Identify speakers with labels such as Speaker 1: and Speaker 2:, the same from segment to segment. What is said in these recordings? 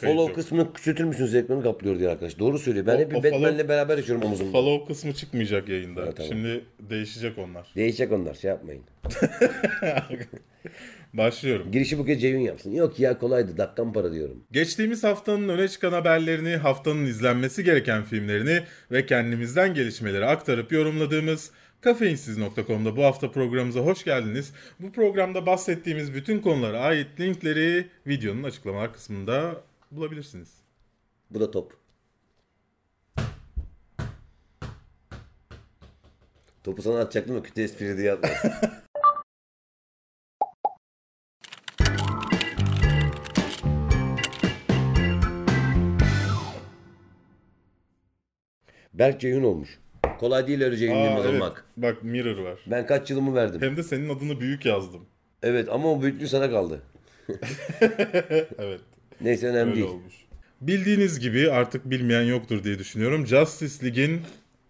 Speaker 1: Follow kısmını küçültür müsünüz? Ekranı kaplıyor diye arkadaş. Doğru söylüyor. Ben
Speaker 2: O-
Speaker 1: hep
Speaker 2: o
Speaker 1: Batman'le
Speaker 2: follow-
Speaker 1: beraber yaşıyorum omuzumda.
Speaker 2: Follow kısmı çıkmayacak yayında.
Speaker 1: Evet, tamam.
Speaker 2: Şimdi değişecek onlar.
Speaker 1: Değişecek onlar şey yapmayın.
Speaker 2: Başlıyorum.
Speaker 1: Girişi bu kez Ceyhun yapsın. Yok ya kolaydı. Dakikam para diyorum.
Speaker 2: Geçtiğimiz haftanın öne çıkan haberlerini, haftanın izlenmesi gereken filmlerini ve kendimizden gelişmeleri aktarıp yorumladığımız Kafeinsiz.com'da bu hafta programımıza hoş geldiniz. Bu programda bahsettiğimiz bütün konulara ait linkleri videonun açıklamalar kısmında bulabilirsiniz.
Speaker 1: Bu da top. Topu sana atacaktım da kötü espri diye atma. Berk Ceyhun olmuş. Kolay değil öyle Ceyhun
Speaker 2: Aa,
Speaker 1: Yılmaz
Speaker 2: evet.
Speaker 1: olmak.
Speaker 2: Bak Mirror var.
Speaker 1: Ben kaç yılımı verdim.
Speaker 2: Hem de senin adını büyük yazdım.
Speaker 1: Evet ama o büyüklüğü sana kaldı.
Speaker 2: Evet.
Speaker 1: Neyse önemli
Speaker 2: Öyle
Speaker 1: değil.
Speaker 2: olmuş. Bildiğiniz gibi artık bilmeyen yoktur diye düşünüyorum. Justice League'in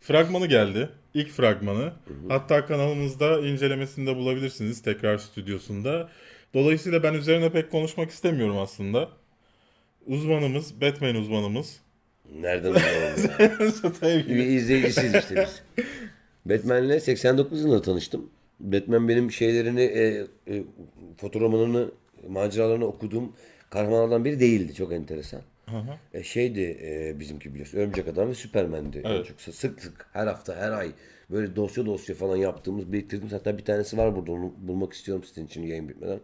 Speaker 2: fragmanı geldi. İlk fragmanı. Hatta kanalımızda incelemesinde bulabilirsiniz tekrar stüdyosunda. Dolayısıyla ben üzerine pek konuşmak istemiyorum aslında. Uzmanımız, Batman uzmanımız.
Speaker 1: Nereden. Bir izleyicisiyiz işte biz. Batman'le 89 yılında tanıştım. Batman benim şeylerini, e, e, fotoğrafını, maceralarını okuduğum kahramanlardan biri değildi. Çok enteresan. E, şeydi e, bizimki biliyorsun. Örümcek Adam ve Superman'di.
Speaker 2: Evet.
Speaker 1: Çok sık sık her hafta, her ay böyle dosya dosya falan yaptığımız, biriktirdiğimiz hatta bir tanesi var burada. Onu bulmak istiyorum sizin için yayın bitmeden.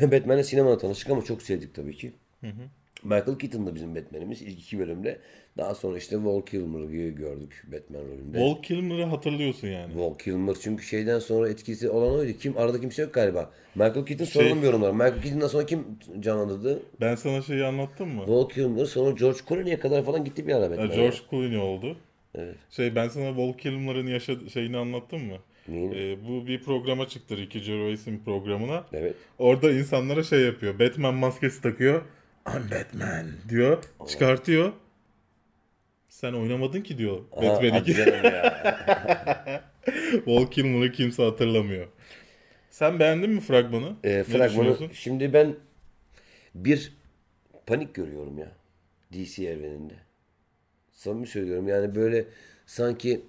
Speaker 1: Batman'le sinemada tanıştık ama çok sevdik tabii ki. Michael Keaton da bizim Batman'imiz ilk iki bölümde. Daha sonra işte Val Kilmer'ı gördük Batman rolünde.
Speaker 2: Wall Kilmer'ı hatırlıyorsun yani.
Speaker 1: Val Kilmer çünkü şeyden sonra etkisi olan oydu. Kim arada kimse yok galiba. Michael Keaton
Speaker 2: Şey-
Speaker 1: soralım yorumlar. Michael Keaton'dan sonra kim canlandırdı?
Speaker 2: Ben sana şeyi anlattım mı?
Speaker 1: Val Kilmer sonra George Clooney'e kadar falan gitti bir ara
Speaker 2: Ha,
Speaker 1: Batman'e.
Speaker 2: George Clooney oldu.
Speaker 1: Evet.
Speaker 2: Şey ben sana Wall Kilmer'ın yaşadığı şeyini anlattım mı? Ee, bu bir programa çıktı Ricky Gervais'in programına.
Speaker 1: Evet.
Speaker 2: Orada insanlara şey yapıyor. Batman maskesi takıyor. I'm Batman diyor. Çıkartıyor. Sen oynamadın ki diyor. Batman
Speaker 1: hadi
Speaker 2: 2.
Speaker 1: canım ya.
Speaker 2: Wall Kilmer'ı kimse hatırlamıyor. Sen beğendin mi fragmanı?
Speaker 1: e,
Speaker 2: Ne
Speaker 1: fragmanı. Şimdi ben bir panik görüyorum ya. DC evreninde. Samimi söylüyorum yani böyle sanki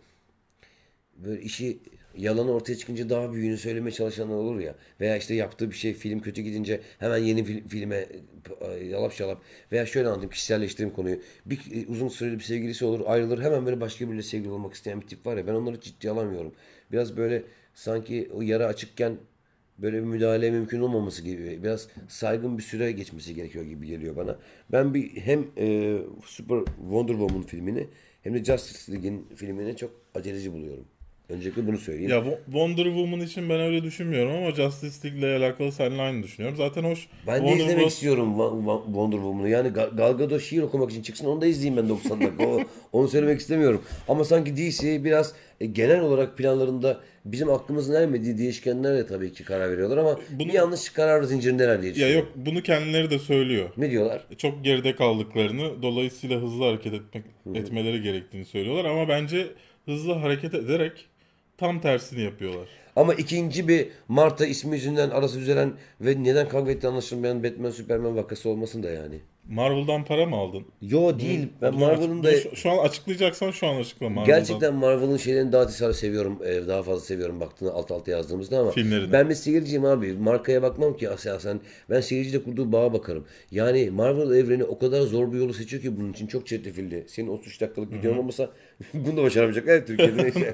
Speaker 1: böyle işi yalanı ortaya çıkınca daha büyüğünü söylemeye çalışanlar olur ya. Veya işte yaptığı bir şey film kötü gidince hemen yeni fil- filme e, yalap şalap. Veya şöyle anlatayım kişiselleştireyim konuyu. Bir e, uzun süreli bir sevgilisi olur ayrılır hemen böyle başka biriyle sevgili olmak isteyen bir tip var ya. Ben onları ciddiye alamıyorum. Biraz böyle sanki o yara açıkken böyle bir müdahale mümkün olmaması gibi biraz saygın bir süre geçmesi gerekiyor gibi geliyor bana. Ben bir hem e, Super Wonder Woman filmini hem de Justice League'in filmini çok aceleci buluyorum. Öncelikle bunu söyleyeyim.
Speaker 2: Ya Wo- Wonder Woman için ben öyle düşünmüyorum ama Justice League ile alakalı seninle aynı düşünüyorum. Zaten hoş.
Speaker 1: ben de
Speaker 2: Wonder
Speaker 1: izlemek
Speaker 2: Wo-
Speaker 1: istiyorum Wonder Woman'ı. Yani Ga- Gal Gadot şiir okumak için çıksın onu da izleyeyim ben 90 dakika. O- onu söylemek istemiyorum. Ama sanki DC biraz e, genel olarak planlarında bizim aklımızın ermediği değişkenlerle tabii ki karar veriyorlar ama
Speaker 2: Bunu-
Speaker 1: bir yanlış karar zincirindeler diye
Speaker 2: Ya yok bunu kendileri de söylüyor.
Speaker 1: Ne diyorlar?
Speaker 2: Çok geride kaldıklarını, dolayısıyla hızlı hareket etmek etmeleri gerektiğini söylüyorlar ama bence hızlı hareket ederek tam tersini yapıyorlar.
Speaker 1: Ama ikinci bir Marta ismi yüzünden arası düzelen ve neden kavga ettiği anlaşılmayan Batman Superman vakası olmasın da yani.
Speaker 2: Marvel'dan para mı aldın?
Speaker 1: Yo değil. Ben
Speaker 2: Bunu
Speaker 1: Marvel'ın da
Speaker 2: şu, şu an açıklayacaksan şu an açıkla Marvel'dan.
Speaker 1: gerçekten Marvel'ın şeylerini daha tisarı seviyorum. e, Daha fazla seviyorum baktığında alt alta yazdığımızda ama
Speaker 2: Filmlerini.
Speaker 1: ben bir seyirciyim abi. Markaya bakmam ki asasen. Ben seyirciyle kurduğu bağa bakarım. Yani Marvel evreni o kadar zor bir yolu seçiyor ki bunun için çok çetrefilli. Senin 33 dakikalık videon olmasa bunu da başaramayacak. Evet Türkiye'de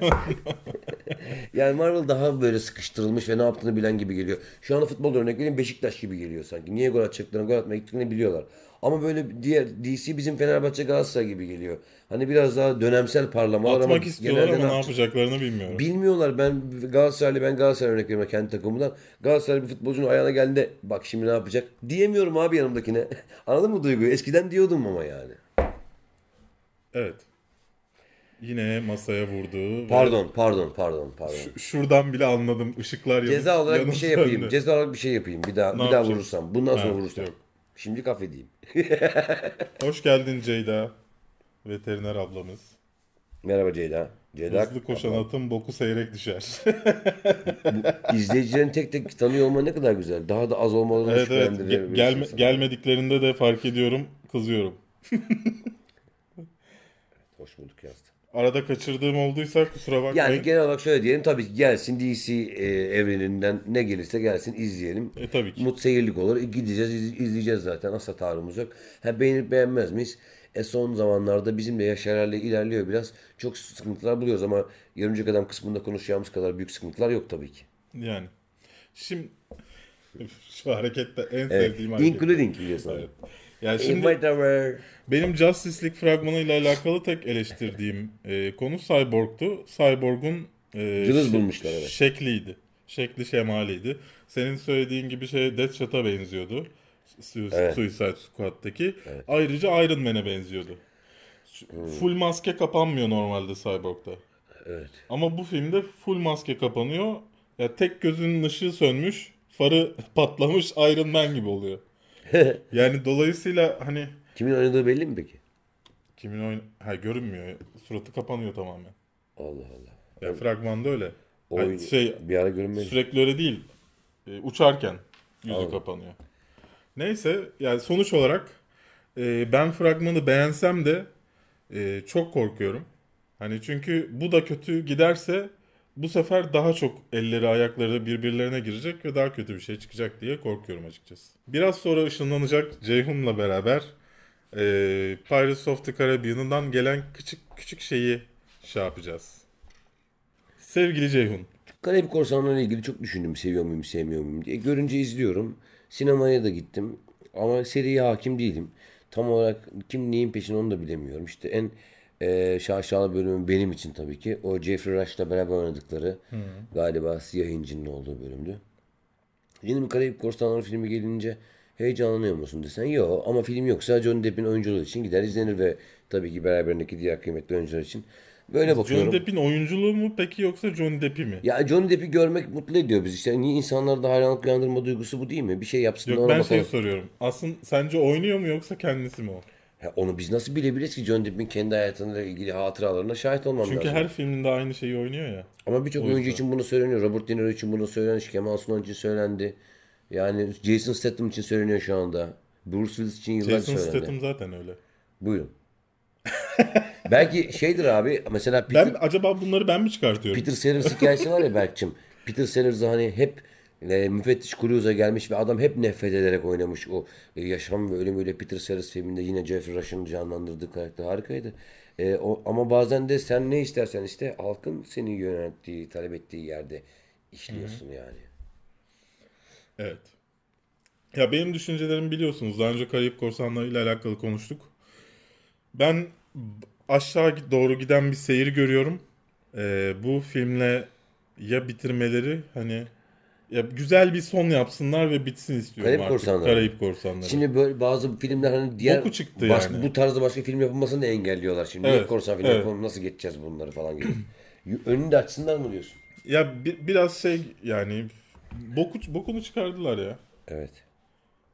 Speaker 1: yani Marvel daha böyle sıkıştırılmış ve ne yaptığını bilen gibi geliyor. Şu anda futbol örnek vereyim Beşiktaş gibi geliyor sanki. Niye gol atacaklarını, gol atmaya gittiklerini biliyorlar. Ama böyle diğer DC bizim Fenerbahçe Galatasaray gibi geliyor. Hani biraz daha dönemsel parlamalar ama
Speaker 2: Atmak istiyorlar
Speaker 1: genelde
Speaker 2: ama ne
Speaker 1: yapacak-
Speaker 2: yapacaklarını bilmiyorum.
Speaker 1: Bilmiyorlar. Ben Galatasaraylı ben Galatasaray örnek veriyorum kendi takımımdan. Galatasaray bir futbolcunun ayağına geldi. Bak şimdi ne yapacak? Diyemiyorum abi yanımdakine. Anladın mı duyguyu? Eskiden diyordum ama yani.
Speaker 2: Evet. Yine masaya vurdu. ve
Speaker 1: Pardon, pardon, pardon, pardon.
Speaker 2: şu- şuradan bile anladım. Işıklar
Speaker 1: Ceza olarak bir şey yapayım. Ceza olarak bir şey yapayım. Bir daha bir daha
Speaker 2: yapacağız?
Speaker 1: vurursam. Bundan sonra
Speaker 2: Ha,
Speaker 1: vurursam.
Speaker 2: yok.
Speaker 1: Şimdi kafedeyim.
Speaker 2: Hoş geldin Ceyda. Veteriner ablamız.
Speaker 1: Merhaba Ceyda. Ceyda
Speaker 2: Hızlı koşan atın boku seyrek düşer.
Speaker 1: izleyicilerin tek tek tanıyor olma ne kadar güzel. Daha da az olmalarını
Speaker 2: evet evet. Ge- gelme- gelmediklerinde de fark ediyorum. Kızıyorum.
Speaker 1: Hoş bulduk yazdı.
Speaker 2: Arada kaçırdığım olduysa kusura bakmayın.
Speaker 1: Yani genel olarak şöyle diyelim tabii ki gelsin DC e, evreninden ne gelirse gelsin izleyelim.
Speaker 2: E, tabii ki.
Speaker 1: Mut seyirlik olur. E, gideceğiz iz- izleyeceğiz zaten. Asla taarrumuz yok. Ha beğenip beğenmez miyiz? E son zamanlarda bizim de yaş herhalde ilerliyor biraz. Çok sıkıntılar buluyoruz ama Yarımcık Adam kısmında konuşacağımız kadar büyük sıkıntılar yok tabii ki.
Speaker 2: Yani. Şimdi şu harekette en
Speaker 1: Evet.
Speaker 2: sevdiğim hareket.
Speaker 1: Including biliyorsun.
Speaker 2: Evet. Yani
Speaker 1: Şimdi...
Speaker 2: benim Justice League fragmanıyla alakalı tek eleştirdiğim e, konu Cyborg'tu. Cyborg'un e,
Speaker 1: Cılız bulmuşlar, evet.
Speaker 2: şekliydi. Şekli şemaliydi. Senin söylediğin gibi şey Deathshot'a benziyordu. Su-
Speaker 1: Evet.
Speaker 2: Suicide Squad'daki. Ayrıca Iron Man'e benziyordu. Şu- Full maske kapanmıyor normalde Cyborg'da.
Speaker 1: Evet.
Speaker 2: Ama bu filmde full maske kapanıyor. Ya tek gözünün ışığı sönmüş, farı patlamış Iron Man gibi oluyor. Yani dolayısıyla hani
Speaker 1: Kimin oynadığı belli mi peki?
Speaker 2: kimin oyun ha görünmüyor. Suratı kapanıyor tamamen.
Speaker 1: Allah Allah.
Speaker 2: Ya fragmanda öyle.
Speaker 1: O
Speaker 2: Yani şey
Speaker 1: bir ara görünmeli.
Speaker 2: sürekli öyle değil. E, uçarken yüzü
Speaker 1: Anladım.
Speaker 2: kapanıyor. Neyse yani sonuç olarak e, ben fragmanı beğensem de e, çok korkuyorum. Hani çünkü bu da kötü giderse bu sefer daha çok elleri ayakları birbirlerine girecek ve daha kötü bir şey çıkacak diye korkuyorum açıkçası. Biraz sonra ışınlanacak Ceyhun'la beraber e, Pirates of the Caribbean'dan gelen küçük küçük şeyi şey yapacağız. Sevgili Ceyhun.
Speaker 1: Karayip Korsanları'yla ilgili çok düşündüm seviyor muyum sevmiyor muyum diye. Görünce izliyorum. Sinemaya da gittim. Ama seriye hakim değilim. Tam olarak kim neyin peşinde onu da bilemiyorum. İşte en e, şaşalı bölümü benim için tabii ki. O Jeffrey Rush'la beraber oynadıkları galiba siyah incinin olduğu bölümdü. Yeni bir Karayip Korsanları filmi gelince heyecanlanıyor musun desen yok ama film yoksa Johnny Depp'in oyunculuğu için gider izlenir ve tabii ki beraberindeki diğer kıymetli oyuncular için böyle bakıyorum.
Speaker 2: Johnny Depp'in oyunculuğu mu peki yoksa Johnny Depp'i mi?
Speaker 1: Ya Johnny Depp'i görmek mutlu ediyor bizi işte. Niye insanlarda hayranlık uyandırma duygusu bu değil mi? Bir şey yapsın
Speaker 2: Yok ben
Speaker 1: bakalım.
Speaker 2: şey soruyorum. Aslında sence oynuyor mu yoksa kendisi mi o?
Speaker 1: Ha, onu biz nasıl bilebiliriz ki Johnny Depp'in kendi hayatıyla ilgili hatıralarına şahit olmam
Speaker 2: Çünkü
Speaker 1: lazım.
Speaker 2: her filminde aynı şeyi oynuyor ya.
Speaker 1: Ama birçok oyuncu için bunu söyleniyor. Robert De Niro için bunu söylenmiş. Kemal Sunal için söylendi. Yani Jason Statham için söyleniyor şu anda. Bruce Willis için yıllarca
Speaker 2: Jason
Speaker 1: söylendi.
Speaker 2: Statham zaten öyle.
Speaker 1: Buyurun. Belki şeydir abi mesela Peter,
Speaker 2: Ben acaba bunları ben mi çıkartıyorum?
Speaker 1: Peter Sellers hikayesi var ya Berk'cim. Peter Sellers hani hep e, müfettiş Cruise'a gelmiş ve adam hep nefret ederek oynamış. O e, yaşam ve ölümüyle Peter Sellers filminde yine Jeffrey Rush'ın canlandırdığı karakter harikaydı. E, o, ama bazen de sen ne istersen iste halkın seni yönettiği, talep ettiği yerde işliyorsun yani.
Speaker 2: Evet. Ya benim düşüncelerimi biliyorsunuz. Daha önce Karayip Korsanları ile alakalı konuştuk. Ben aşağı doğru giden bir seyir görüyorum. Ee, bu filmle ya bitirmeleri hani ya güzel bir son yapsınlar ve bitsin istiyorum
Speaker 1: Karayip
Speaker 2: artık.
Speaker 1: Korsanları.
Speaker 2: Karayip Korsanları.
Speaker 1: Şimdi böyle bazı filmler hani diğer
Speaker 2: Boku çıktı
Speaker 1: başka,
Speaker 2: yani.
Speaker 1: bu tarzda başka film yapılmasını da engelliyorlar şimdi.
Speaker 2: Evet,
Speaker 1: korsan film
Speaker 2: evet.
Speaker 1: yapalım nasıl geçeceğiz bunları falan gibi. Önünü de açsınlar mı diyorsun?
Speaker 2: Ya bi- biraz şey yani boku, bokunu çıkardılar ya.
Speaker 1: Evet.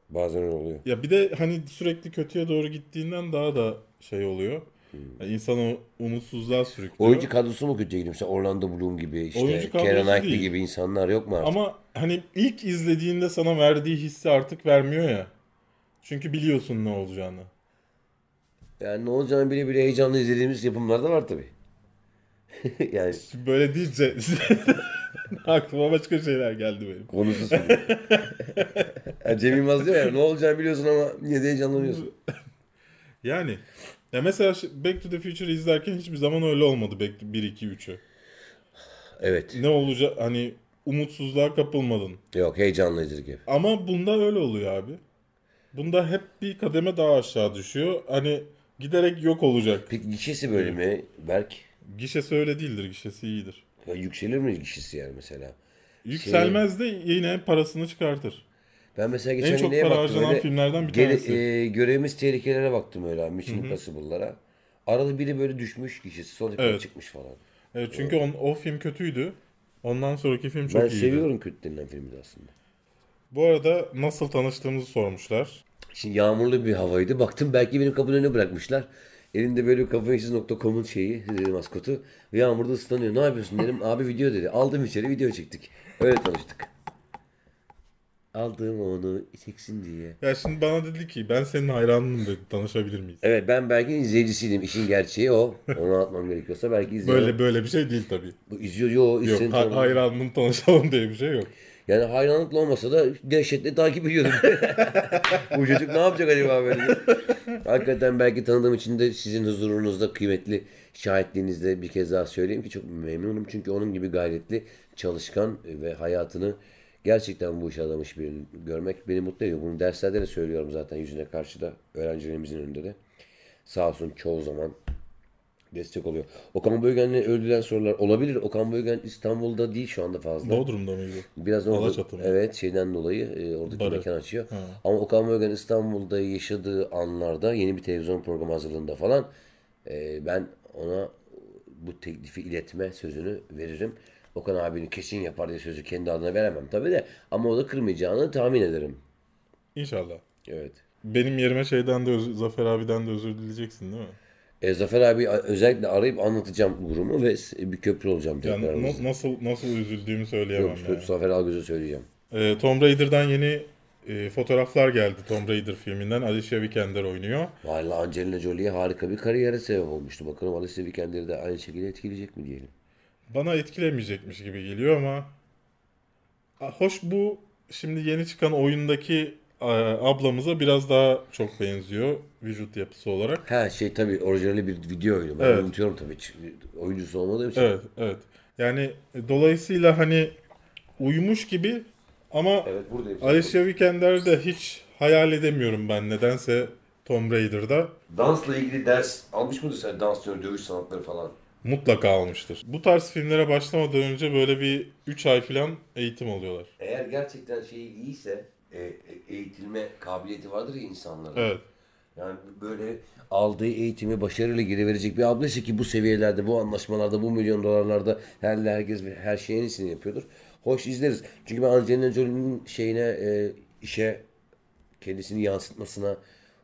Speaker 1: Bazen öyle oluyor.
Speaker 2: Ya bir de hani sürekli kötüye doğru gittiğinden daha da şey oluyor. Yani insanı umutsuzluğa sürüklüyor.
Speaker 1: Oyuncu kadrosu mu kötüye gidiyor? Mesela Orlando Bloom gibi işte Keira Knightley
Speaker 2: değil.
Speaker 1: gibi insanlar yok mu artık?
Speaker 2: Ama hani ilk izlediğinde sana verdiği hissi artık vermiyor ya. Çünkü biliyorsun ne olacağını.
Speaker 1: Yani ne olacağını bile bile heyecanlı izlediğimiz yapımlar da var tabii. yani
Speaker 2: Şimdi böyle deyince aklıma başka şeyler geldi benim.
Speaker 1: konusu soruyor. yani Cem Yılmaz diyor ya ne olacağını biliyorsun ama yine de heyecanlanıyorsun.
Speaker 2: Yani ya mesela Back to the Future izlerken hiçbir zaman öyle olmadı Back to 1 2 3'ü.
Speaker 1: Evet.
Speaker 2: Ne olacak hani umutsuzluğa kapılmadın.
Speaker 1: Yok heyecanlı izledik hep.
Speaker 2: Ama bunda öyle oluyor abi. Bunda hep bir kademe daha aşağı düşüyor. Hani giderek yok olacak.
Speaker 1: Peki gişesi böyle mi? Berk
Speaker 2: Gişesi öyle değildir. Gişesi iyidir.
Speaker 1: ya yükselir mi gişesi yani mesela?
Speaker 2: Yükselmez de yine parasını çıkartır.
Speaker 1: Ben mesela geçen
Speaker 2: En çok
Speaker 1: neye
Speaker 2: para
Speaker 1: baktım öyle?
Speaker 2: filmlerden bir
Speaker 1: Gele- e, görevimiz tehlikelere baktım öyle. Mission Impossible'lara. Arada biri böyle düşmüş. Sonra tekrar
Speaker 2: Evet.
Speaker 1: çıkmış falan.
Speaker 2: Evet, çünkü on, o film kötüydü. Ondan sonraki film çok
Speaker 1: ben
Speaker 2: iyiydi.
Speaker 1: seviyorum kötü denilen filmi aslında.
Speaker 2: Bu arada nasıl tanıştığımızı sormuşlar.
Speaker 1: Şimdi yağmurlu bir havaydı. Baktım belki benim kapının önüne bırakmışlar. Elinde böyle kafayışsız.com'un şeyi e, maskotu. Yağmurda ıslanıyor. Ne yapıyorsun dedim. Abi video dedi. Aldım içeri video çektik. Öyle tanıştık. Aldım onu çeksin diye.
Speaker 2: Ya şimdi bana dedi ki ben senin hayranınım dedi. Tanışabilir miyiz?
Speaker 1: Evet ben belki izleyicisiydim. İşin gerçeği o. Onu anlatmam gerekiyorsa belki izliyor.
Speaker 2: Böyle böyle bir şey değil tabii.
Speaker 1: Bu İzliyor. Yo,
Speaker 2: Yok ha- hayranım tanışalım diye bir şey yok.
Speaker 1: Yani hayranlıkla olmasa da dehşetle takip ediyordum. Bu çocuk ne yapacak acaba böyle? Hakikaten belki tanıdığım için de sizin huzurunuzda kıymetli şahitliğinizde bir kez daha söyleyeyim ki çok memnunum. Çünkü onun gibi gayretli, çalışkan ve hayatını gerçekten bu işe adamış birini görmek beni mutlu ediyor. Bunu derslerde de söylüyorum zaten yüzüne karşı da öğrencilerimizin önünde de. Sağ olsun çoğu zaman destek oluyor. Okan Bölgen'le öldüren sorular olabilir. Okan Bölgen İstanbul'da değil şu anda fazla.
Speaker 2: Bodrum'da mıydı?
Speaker 1: Biraz orada, evet şeyden dolayı e, oradaki
Speaker 2: Barı.
Speaker 1: mekan açıyor. Ama Okan Bölgen İstanbul'da yaşadığı anlarda yeni bir televizyon programı hazırlığında falan e, ben ona bu teklifi iletme sözünü veririm. Okan abinin kesin yapar diye sözü kendi adına veremem tabii de ama o da kırmayacağını tahmin ederim.
Speaker 2: İnşallah.
Speaker 1: Evet.
Speaker 2: Benim yerime şeyden de öz- Zafer abiden de özür dileyeceksin değil mi?
Speaker 1: E, Zafer abi özellikle arayıp anlatacağım durumu ve s- bir köprü olacağım
Speaker 2: Yani
Speaker 1: tekrar.
Speaker 2: na- nasıl nasıl üzüldüğümü söyleyemem
Speaker 1: Yok,
Speaker 2: yani.
Speaker 1: Zafer Algöz'e söyleyeceğim.
Speaker 2: Ee, Tomb Raider'dan yeni e, fotoğraflar geldi Tomb Raider filminden. Alicia Vikander oynuyor.
Speaker 1: Valla Angelina Jolie'ye harika bir kariyere sebep olmuştu. Bakalım Alice Vikander'i de aynı şekilde etkileyecek mi diyelim.
Speaker 2: Bana etkilemeyecekmiş gibi geliyor ama hoş bu şimdi yeni çıkan oyundaki ablamıza biraz daha çok benziyor vücut yapısı olarak.
Speaker 1: Ha şey tabii orijinali bir video oyunu. Ben
Speaker 2: Evet.
Speaker 1: unutuyorum tabii. Oyuncusu olmadığım için.
Speaker 2: Evet, evet. Yani e, dolayısıyla hani uyumuş gibi ama
Speaker 1: Evet buradayım.
Speaker 2: Alicia Vikander de hiç hayal edemiyorum ben nedense Tomb Raider'da.
Speaker 1: Dansla ilgili ders almış mıdır sen? Dans, dövüş sanatları falan.
Speaker 2: Mutlaka almıştır. Bu tarz filmlere başlamadan önce böyle bir 3 ay falan eğitim alıyorlar.
Speaker 1: Eğer gerçekten şeyi iyiyse e, e, eğitilme kabiliyeti vardır ya insanların.
Speaker 2: Evet.
Speaker 1: Yani böyle aldığı eğitimi başarıyla geri verecek bir ablası ki bu seviyelerde, bu anlaşmalarda, bu milyon dolarlarda her herkes her şeyin iyisini yapıyordur. Hoş izleriz. Çünkü ben Angelina Jolie'nin şeyine, e, işe kendisini yansıtmasına,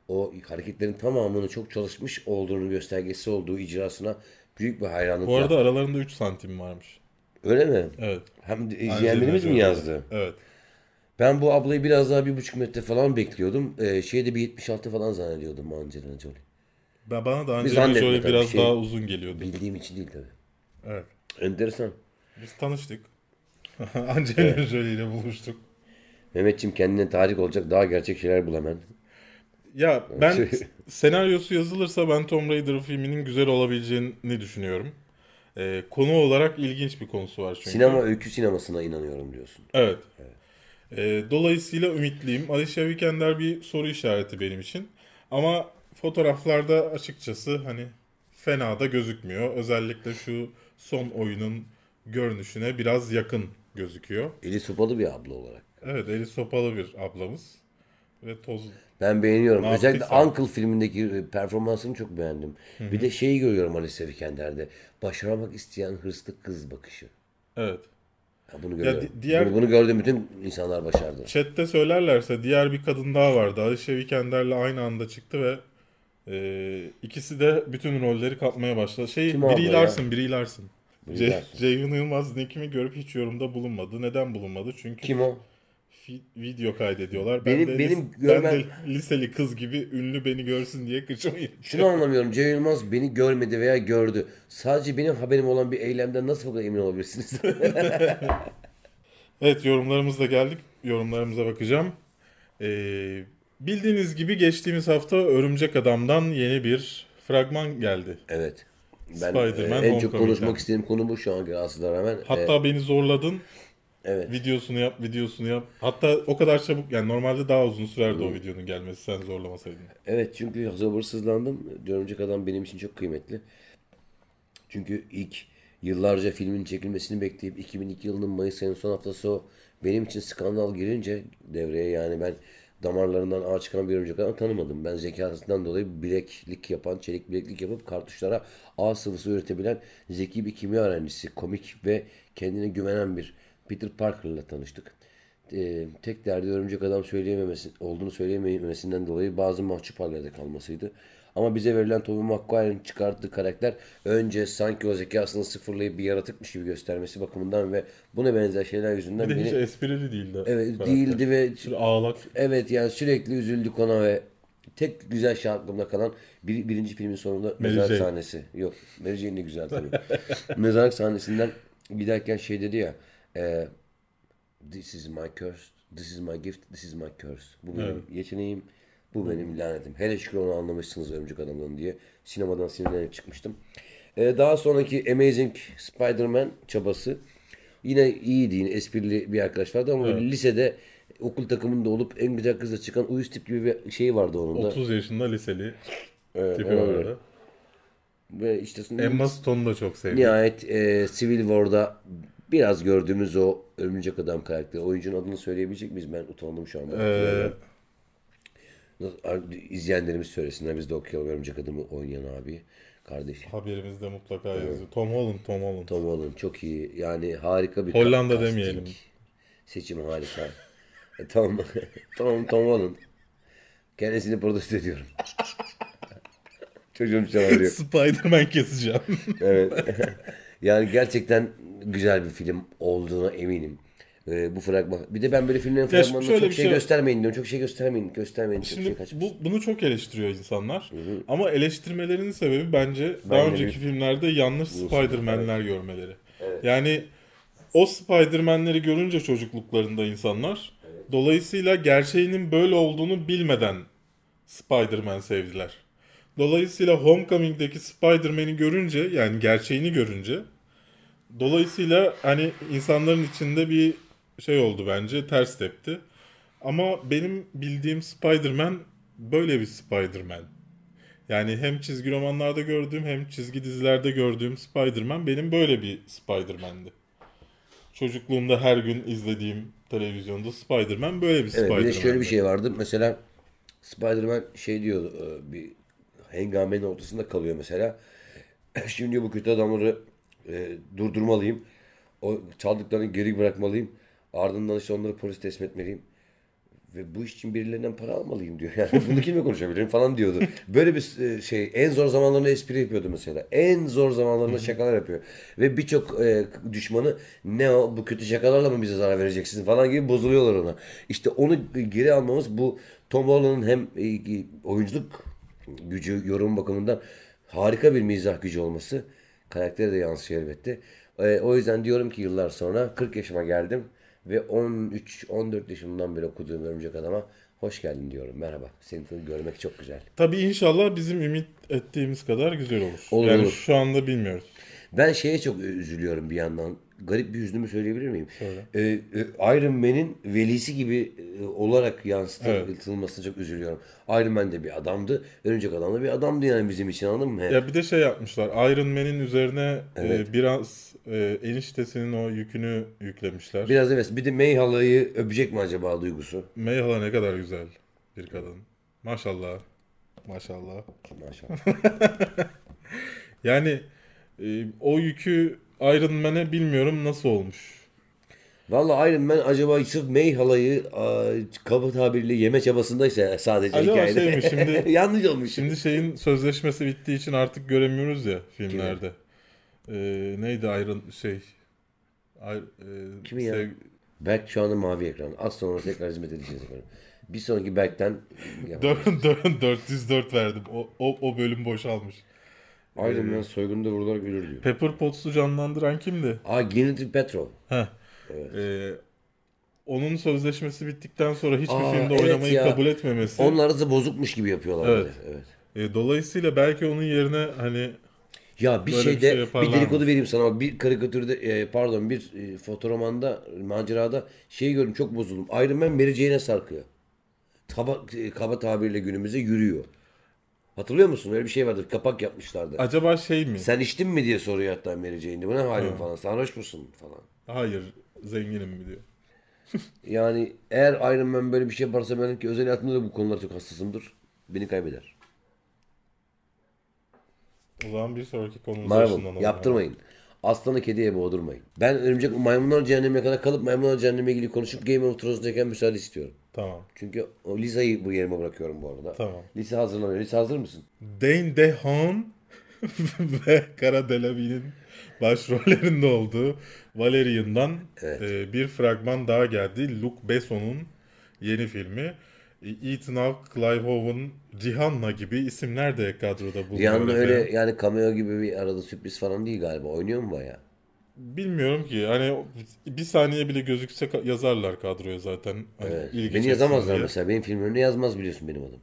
Speaker 1: o hareketlerin tamamını çok çalışmış olduğunu göstergesi olduğu icrasına büyük bir hayranlık
Speaker 2: Bu arada aralarında 3 santim varmış.
Speaker 1: Öyle mi?
Speaker 2: Evet.
Speaker 1: Hem de izleyenlerimiz mi yazdı?
Speaker 2: Evet.
Speaker 1: Ben bu ablayı biraz daha bir buçuk metre falan bekliyordum. Ee, şeyde bir 76 falan zannediyordum Angelina Jolie.
Speaker 2: Ben bana da Angelina Jolie biraz
Speaker 1: şey-
Speaker 2: daha uzun geliyordu.
Speaker 1: Bildiğim için değil tabii.
Speaker 2: Evet.
Speaker 1: Enteresan.
Speaker 2: Biz tanıştık. Angelina Jolie ile buluştuk.
Speaker 1: Mehmetçim kendine tarih olacak daha gerçek şeyler bul hemen.
Speaker 2: Ya ben
Speaker 1: Şey-
Speaker 2: senaryosu yazılırsa ben Tomb Raider filminin güzel olabileceğini düşünüyorum. Ee, konu olarak ilginç bir konusu var çünkü.
Speaker 1: Sinema öykü sinemasına inanıyorum diyorsun.
Speaker 2: Evet. Ee, dolayısıyla ümitliyim. Alicia Vikander bir soru işareti benim için. Ama fotoğraflarda açıkçası hani fena da gözükmüyor. Özellikle şu son oyunun görünüşüne biraz yakın gözüküyor.
Speaker 1: Eli sopalı bir abla olarak.
Speaker 2: Evet eli sopalı bir ablamız. Ve toz...
Speaker 1: Ben beğeniyorum.
Speaker 2: Ne
Speaker 1: Özellikle
Speaker 2: yaptıysa.
Speaker 1: Uncle filmindeki performansını çok beğendim. Bir de şeyi görüyorum Alice Vikander'de. Başarmak isteyen hırslı kız bakışı.
Speaker 2: Evet.
Speaker 1: Ya bunu görüyorum.
Speaker 2: di- diğer-
Speaker 1: bunu, bunu gördüğüm bütün insanlar başardı.
Speaker 2: Chat'te söylerlerse diğer bir kadın daha vardı. Alicia Vikander'le aynı anda çıktı ve e, ikisi de bütün rolleri kapmaya başladı. Şey,
Speaker 1: Kim ya?
Speaker 2: Larson, Brie Larson. Ceyhun Yılmaz Nekim'i görüp hiç yorumda bulunmadı. Neden bulunmadı? Çünkü
Speaker 1: Kim o?
Speaker 2: Video kaydediyorlar.
Speaker 1: Benim-
Speaker 2: ben de,
Speaker 1: benim
Speaker 2: lis-
Speaker 1: görmem-
Speaker 2: ben de liseli kız gibi ünlü beni görsün diye kıçımı
Speaker 1: Şunu anlamıyorum. Cem Yılmaz beni görmedi veya gördü. Sadece benim haberim olan bir eylemden nasıl bu kadar emin olabilirsiniz?
Speaker 2: Evet yorumlarımızla geldik. Yorumlarımıza bakacağım. Ee, bildiğiniz gibi geçtiğimiz hafta Örümcek Adam'dan yeni bir fragman geldi.
Speaker 1: evet. Ben
Speaker 2: Spider-Man
Speaker 1: e, en çok konuşmak istediğim konu bu şu an rahatsızlığa rağmen.
Speaker 2: Hatta beni zorladın.
Speaker 1: Evet.
Speaker 2: Videosunu yap, videosunu yap. Hatta o kadar çabuk yani normalde daha uzun sürerdi o videonun gelmesi sen zorlamasaydın.
Speaker 1: Evet çünkü sabırsızlandım. Örümcek Adam benim için çok kıymetli. Çünkü ilk yıllarca filmin çekilmesini bekleyip 2002 yılının Mayıs ayının son haftası o benim için skandal girince devreye yani ben damarlarından ağ çıkan bir örümcek adam tanımadım. Ben zekasından dolayı bileklik yapan, çelik bileklik yapıp kartuşlara ağ sıvısı üretebilen zeki bir kimya öğrencisi, komik ve kendine güvenen bir Peter Parker'la tanıştık. e, tek derdi örümcek adam söyleyememesi olduğunu söyleyememesinden dolayı bazı mahcup hallerde kalmasıydı. Ama bize verilen Tobey Maguire'ın çıkarttığı karakter önce sanki o zekasını sıfırlayıp bir yaratıkmış gibi göstermesi bakımından ve buna benzer şeyler yüzünden
Speaker 2: Bir de
Speaker 1: beni
Speaker 2: hiç esprili değildi.
Speaker 1: evet
Speaker 2: karakter.
Speaker 1: değildi ve
Speaker 2: Şöyle ağlak.
Speaker 1: evet yani sürekli üzüldük ona ve tek güzel şey aklımda kalan bir, birinci filmin sonunda
Speaker 2: Mary
Speaker 1: mezarlık
Speaker 2: Jane.
Speaker 1: sahnesi. Yok Mary Jane de güzel tabii. mezarlık sahnesinden giderken şey dedi ya e, This is my curse, this is my gift, this is my curse. Bu benim yeteneğim, bu benim lanetim. Hele şükür onu anlamışsınız Örümcek Adam'dan diye sinemadan sinirlenerek çıkmıştım. E, daha sonraki Amazing Spider-Man çabası yine iyiydi yine esprili bir arkadaş vardı ama böyle lisede okul takımında olup en güzel kızla çıkan uyuz tip gibi bir şey vardı onun da.
Speaker 2: 30 yaşında liseli
Speaker 1: Evet,
Speaker 2: tipi
Speaker 1: evet.
Speaker 2: vardı.
Speaker 1: Ve işte
Speaker 2: Emma Stone'u da çok sevdim.
Speaker 1: nihayet e, Civil War'da biraz gördüğümüz o Örümcek Adam karakteri. Oyuncunun adını söyleyebilecek miyiz? Ben utandım şu anda.
Speaker 2: Ee,
Speaker 1: İzleyenlerimiz söylesinler. Biz de okuyalım Örümcek Adam'ı oynayan abi. Kardeşim.
Speaker 2: haberimizde mutlaka yazıyor. Tom Holland, Tom Holland.
Speaker 1: Tom Holland çok iyi. Yani harika bir
Speaker 2: Hollanda
Speaker 1: casting.
Speaker 2: demeyelim.
Speaker 1: Seçim harika. E, tamam. tamam Tom Holland. Kendisini protesto ediyorum. Çocuğum çağırıyor.
Speaker 2: Spider-Man keseceğim.
Speaker 1: Evet. Yani gerçekten güzel bir film olduğuna eminim. Ee, bu fragman. Bir de ben böyle filmlerin fragmanında çok şey,
Speaker 2: şey-
Speaker 1: göstermeyin diyorum. Çok şey göstermeyin. Göstermeyin. Çok şey
Speaker 2: Şimdi
Speaker 1: kaçmış.
Speaker 2: bu, bunu çok eleştiriyor insanlar. Ama eleştirmelerinin sebebi bence
Speaker 1: Ben
Speaker 2: daha önceki
Speaker 1: bir-
Speaker 2: filmlerde yanlış Spider-Man'ler görmeleri. Yani o Spider-Man'leri görünce çocukluklarında insanlar dolayısıyla gerçeğinin böyle olduğunu bilmeden Spider-Man sevdiler. Dolayısıyla Homecoming'deki Spider-Man'i görünce yani gerçeğini görünce dolayısıyla hani insanların içinde bir şey oldu bence ters tepti. Ama benim bildiğim Spider-Man böyle bir Spider-Man. Yani hem çizgi romanlarda gördüğüm hem çizgi dizilerde gördüğüm Spider-Man benim böyle bir Spider-Man'di. Çocukluğumda her gün izlediğim televizyonda Spider-Man böyle bir
Speaker 1: Evet,
Speaker 2: Spider-Man.
Speaker 1: bir de şöyle bir şey vardı. Mesela Spider-Man şey diyordu. e, Bir hengamenin ortasında kalıyor mesela. Şimdi bu kötü adamları e, durdurmalıyım. O çaldıklarını geri bırakmalıyım. Ardından işte onları polis teslim etmeliyim. Ve bu iş için birilerinden para almalıyım diyor. Yani bunu kimle konuşabilirim falan diyordu. Böyle bir e, şey en zor zamanlarında espri yapıyordu mesela. En zor zamanlarında şakalar yapıyor. Ve birçok e, düşmanı ne o bu kötü şakalarla mı bize zarar vereceksin falan gibi bozuluyorlar ona. İşte onu geri almamız bu Tom Holland'ın hem e, oyunculuk gücü yorum bakımından harika bir mizah gücü olması. Karaktere de yansıyor elbette. E, o yüzden diyorum ki yıllar sonra 40 yaşıma geldim ve 13-14 yaşımdan beri okuduğum Örümcek Adam'a hoş geldin diyorum. Merhaba. Seni görmek çok güzel.
Speaker 2: Tabii inşallah bizim ümit ettiğimiz kadar güzel olur.
Speaker 1: Olur,
Speaker 2: yani
Speaker 1: olur.
Speaker 2: şu anda bilmiyoruz.
Speaker 1: Ben şeye çok üzülüyorum bir yandan. Garip bir hüznümü söyleyebilir miyim? Ee, e, Iron Man'in velisi gibi e, olarak yansıtılmasına çok üzülüyorum. Iron Man de bir adamdı. Örümcek Adam da bir adamdı yani bizim için anladın mı?
Speaker 2: Ya bir de şey yapmışlar. Iron Man'in üzerine e, biraz e, eniştesinin o yükünü yüklemişler.
Speaker 1: Biraz evet. Bir de May halayı öpecek mi acaba duygusu?
Speaker 2: May hala ne kadar güzel bir kadın. Maşallah. Maşallah.
Speaker 1: Maşallah.
Speaker 2: Yani e, o yükü Iron Man'e bilmiyorum nasıl olmuş.
Speaker 1: Vallahi Iron Man acaba sırf May halayı a, kaba tabirle yeme çabasındaysa sadece
Speaker 2: Acaba
Speaker 1: hikayede.
Speaker 2: şey mi, şimdi-
Speaker 1: Yanlış olmuş.
Speaker 2: Şimdi şeyin sözleşmesi bittiği için artık göremiyoruz ya filmlerde. E, neydi Iron şey? Ay- e,
Speaker 1: Kimi ya?
Speaker 2: sev-
Speaker 1: Berk şu anda mavi ekran. Az sonra tekrar hizmet edeceğiz efendim. Bir sonraki Berk'ten
Speaker 2: Dör- dör- 404 verdim. O, o, o bölüm boşalmış.
Speaker 1: Iron Man soygunda vurularak ölür diyor.
Speaker 2: Pepper Potts'u canlandıran kimdi?
Speaker 1: Aa Gwyneth Paltrow.
Speaker 2: Heh. Ee, onun sözleşmesi bittikten sonra hiçbir
Speaker 1: Aa,
Speaker 2: filmde
Speaker 1: evet
Speaker 2: oynamayı
Speaker 1: ya.
Speaker 2: kabul etmemesi.
Speaker 1: Onlar da bozukmuş gibi yapıyorlar.
Speaker 2: Evet.
Speaker 1: böyle, evet.
Speaker 2: E, dolayısıyla belki onun yerine hani
Speaker 1: Ya bir
Speaker 2: Böyle bir
Speaker 1: şeyde
Speaker 2: şey
Speaker 1: bir, dedikodu
Speaker 2: mı?
Speaker 1: vereyim sana. Bir karikatürde e, pardon bir e, fotoromanda macerada şey gördüm çok bozuldum. Iron Man Mary Jane'e sarkıyor. Kaba, e, kaba tabirle günümüze yürüyor. Hatırlıyor musun? Öyle bir şey vardır. Kapak yapmışlardı.
Speaker 2: acaba şey mi?
Speaker 1: Sen içtin mi diye soruyor hatta Mary Jane'de. Bu ne halin falan. Sarhoş musun falan.
Speaker 2: Hayır zenginim mi diyor.
Speaker 1: Yani eğer Iron Man böyle bir şey yaparsa benim ki özel hayatımda da bu konular çok hassasımdır. Beni kaybeder.
Speaker 2: O zaman bir sonraki konumuza
Speaker 1: Marvel yaptırmayın. Aslanı kediye boğdurmayın. Ben örümcek maymunlar cehennemine kadar kalıp maymunlar cehenneme ilgili konuşup Game of Thrones'dayken müsaade istiyorum.
Speaker 2: Tamam.
Speaker 1: Çünkü o Lisa'yı bu yerime bırakıyorum bu arada.
Speaker 2: Tamam.
Speaker 1: Lisa hazırlanıyor. Lisa hazır mısın?
Speaker 2: Dane DeHaan ve Cara Delevingne'in başrollerinde olduğu Valerian'dan e, bir fragman daha geldi. Luc Besson'un yeni filmi. E, Ethan Hawke, Clive Owen, Rihanna gibi isimler de kadroda bulunuyor.
Speaker 1: Rihanna öyle yani cameo gibi bir arada sürpriz falan değil galiba. Oynuyor mu baya?
Speaker 2: Bilmiyorum ki hani bir saniye bile gözükse ka- yazarlar kadroya zaten. Hani ilgi
Speaker 1: Beni
Speaker 2: çeksin
Speaker 1: yazamazlar
Speaker 2: diye.
Speaker 1: mesela. Benim filmlerimde yazmaz biliyorsun benim adım.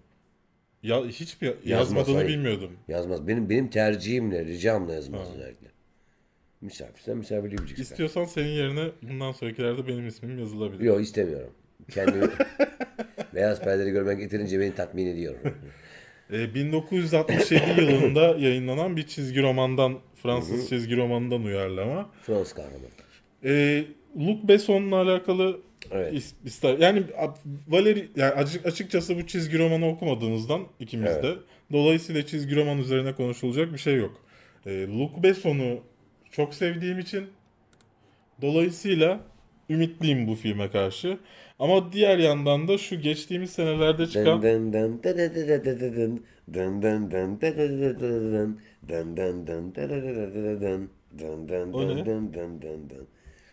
Speaker 2: Ya, hiç mi yazmadığını
Speaker 1: hayır.
Speaker 2: bilmiyordum.
Speaker 1: Yazmaz. Benim benim tercihimle, ricamla yazmaz özellikle. Misafirsen misafirliği bileceksin.
Speaker 2: İstiyorsan senin yerine bundan sonrakilerde benim ismim yazılabilir.
Speaker 1: Yok istemiyorum. Kendimi beyaz perdeleri görmek yeterince beni tatmin ediyor.
Speaker 2: E, 1967 yılında yayınlanan bir çizgi romandan, Fransız çizgi romanından uyarlama.
Speaker 1: Fransız kahraman.
Speaker 2: E, Luc Besson'la alakalı
Speaker 1: Evet.
Speaker 2: is- ister yani Valeri yani açık, açıkçası bu çizgi romanı okumadığımızdan ikimiz
Speaker 1: Evet.
Speaker 2: de dolayısıyla çizgi roman üzerine konuşulacak bir şey yok. E, Luc Besson'u çok sevdiğim için dolayısıyla ümitliyim bu filme karşı. Ama diğer yandan da şu geçtiğimiz senelerde çıkan.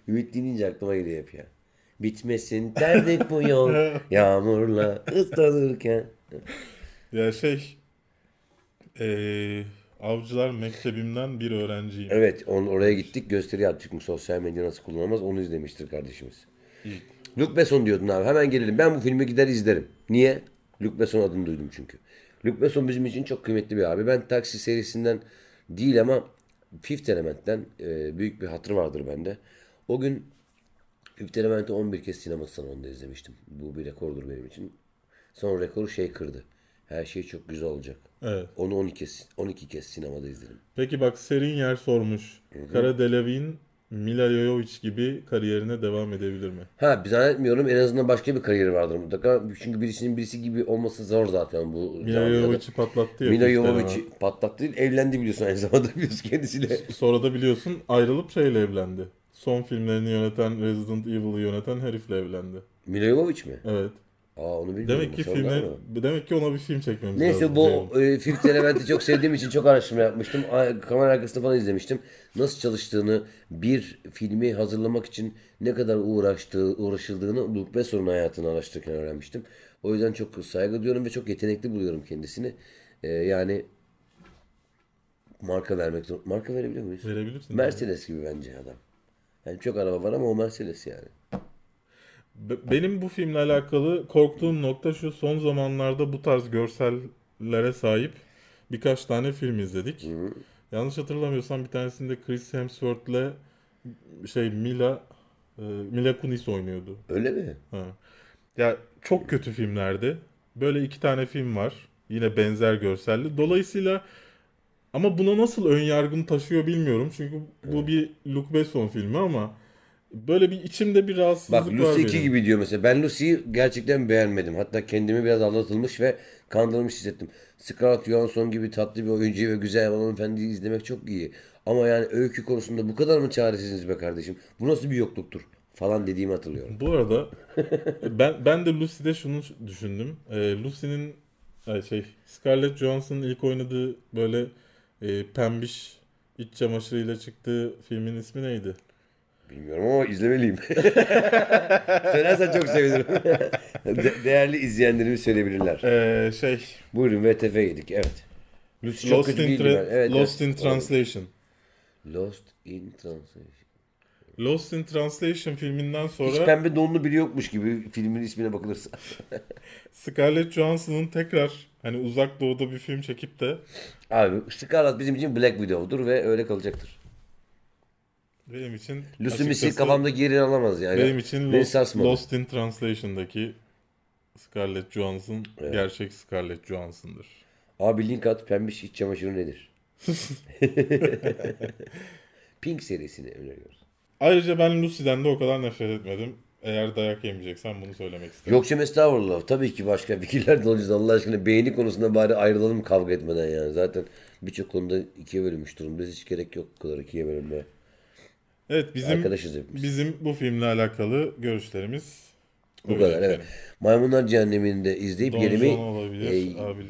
Speaker 1: Ümit deyince aklıma geliyor hep ya. Bitmesin derdik bu yol yağmurla ıslanırken.
Speaker 2: Ya şey eee, Avcılar Mektebimden bir öğrenciyim.
Speaker 1: Evet on, oraya gittik gösteri yaptık mı sosyal medya nasıl kullanılmaz onu izlemiştir kardeşimiz. Luc Besson diyordun abi hemen gelelim. Ben bu filmi gider izlerim. Niye? Luc Besson adını duydum çünkü. Luc Besson bizim için çok kıymetli bir abi. Ben Taksi serisinden değil ama Fifth Element'ten e, büyük bir hatır vardır bende. O gün Fifth Element'i 11 kez sinema salonunda izlemiştim. Bu bir rekordur benim için. Son rekoru şey kırdı. Her şey çok güzel olacak.
Speaker 2: Evet.
Speaker 1: Onu 12 kez, 12 kez sinemada izledim.
Speaker 2: Peki bak Serin Yer sormuş. Kara Delevingne Mila Jovovich gibi kariyerine devam edebilir mi?
Speaker 1: Ha bir zannetmiyorum en azından başka bir kariyeri vardır mutlaka. Çünkü birisinin birisi gibi olması zor zaten bu.
Speaker 2: Mila
Speaker 1: camiada.
Speaker 2: Jovovich'i patlattı ya.
Speaker 1: Mila
Speaker 2: Element.
Speaker 1: patlattı değil, evlendi biliyorsun aynı zamanda biliyorsun kendisiyle.
Speaker 2: Sonra da biliyorsun ayrılıp şeyle evlendi. Son filmlerini yöneten, Resident Evil'ı yöneten herifle evlendi.
Speaker 1: Mila Jovovich mi?
Speaker 2: Evet.
Speaker 1: Aa onu bilmiyorum.
Speaker 2: Demek ki
Speaker 1: Sonra
Speaker 2: filmler,
Speaker 1: ama.
Speaker 2: demek ki ona bir film çekmemiz
Speaker 1: Neyse
Speaker 2: lazım.
Speaker 1: bu
Speaker 2: Ceyhun.
Speaker 1: e, Fifth Element'i çok sevdiğim için çok araştırma yapmıştım. A- Kamera arkasında falan izlemiştim. Nasıl çalıştığını, bir filmi hazırlamak için ne kadar uğraştığı, uğraşıldığını Luc Besson'un hayatını araştırırken öğrenmiştim. O yüzden çok saygı duyuyorum ve çok yetenekli buluyorum kendisini. E, yani marka vermek. Marka verebiliyor muyuz?
Speaker 2: Verebilirsin.
Speaker 1: Mercedes gibi bence adam. Yani çok araba var ama o Mercedes yani.
Speaker 2: Be- Benim bu filmle alakalı korktuğum nokta şu son zamanlarda bu tarz görsellere sahip birkaç tane film izledik. Yanlış hatırlamıyorsam bir tanesinde Chris Hemsworth'le şey Mila e, Mila Kunis oynuyordu.
Speaker 1: Öyle mi?
Speaker 2: Ha. Ya çok kötü filmlerdi. Böyle iki tane film var. Yine benzer görselli. Dolayısıyla ama buna nasıl ön yargım taşıyor bilmiyorum. Çünkü bu bir Luc Besson filmi ama böyle bir içimde bir rahatsızlık
Speaker 1: Bak
Speaker 2: var
Speaker 1: Lucy 2
Speaker 2: benim.
Speaker 1: gibi diyor mesela. Ben Lucy'yi gerçekten beğenmedim. Hatta kendimi biraz aldatılmış ve kandırılmış hissettim. Scarlett Johansson gibi tatlı bir oyuncuyu ve güzel hanımefendiyi izlemek çok iyi. Ama yani öykü konusunda bu kadar mı çaresizsiniz be kardeşim? Bu nasıl bir yokluktur? Falan dediğimi hatırlıyorum.
Speaker 2: Bu arada ben ben de Lucy'de şunu düşündüm. Ee, Lucy'nin ay şey Scarlett Johansson'ın ilk oynadığı böyle e, pembiş iç çamaşırıyla çıktığı filmin ismi neydi?
Speaker 1: Bilmiyorum ama izlemeliyim. Söylersen çok sevinirim. De- değerli izleyenlerimiz söyleyebilirler.
Speaker 2: Ee, şey
Speaker 1: Buyurun VTF yedik. Evet. Lucy
Speaker 2: Lost in. Tra-.
Speaker 1: Evet,
Speaker 2: Lost
Speaker 1: evet.
Speaker 2: in Translation.
Speaker 1: Lost in Translation.
Speaker 2: Lost in Translation filminden
Speaker 1: Hiç
Speaker 2: sonra
Speaker 1: pembe donlu biri yokmuş gibi filmin ismine bakılırsa.
Speaker 2: Scarlett Johansson'ın tekrar hani uzak doğuda bir film çekip de
Speaker 1: Abi Scarlett bizim için Black Widow'dur ve öyle kalacaktır.
Speaker 2: Benim için
Speaker 1: Lucy Missy kafamda geri alamaz yani.
Speaker 2: benim için
Speaker 1: Beni
Speaker 2: Lost,
Speaker 1: sarsmadı.
Speaker 2: Lost in Translation'daki Scarlett Johansson gerçek Scarlett Johansson'dır.
Speaker 1: Abi link at pembiş iç çamaşırı nedir? Pink serisini öneriyoruz.
Speaker 2: Ayrıca ben Lucy'den de o kadar nefret etmedim. Eğer dayak yemeyeceksen bunu söylemek isterim.
Speaker 1: Yok canım estağfurullah. Tabii ki başka fikirler de olacağız Allah aşkına. Beğeni konusunda bari ayrılalım kavga etmeden yani. Zaten birçok konuda ikiye bölünmüş durumdayız. Hiç gerek yok bu kadar ikiye bölünmeye.
Speaker 2: Evet bizim
Speaker 1: Arkadaşız hepimiz.
Speaker 2: bizim bu filmle alakalı görüşlerimiz
Speaker 1: Bu kadar evet. Maymunlar Cehennemi'ni de izleyip
Speaker 2: Don
Speaker 1: yerimi e,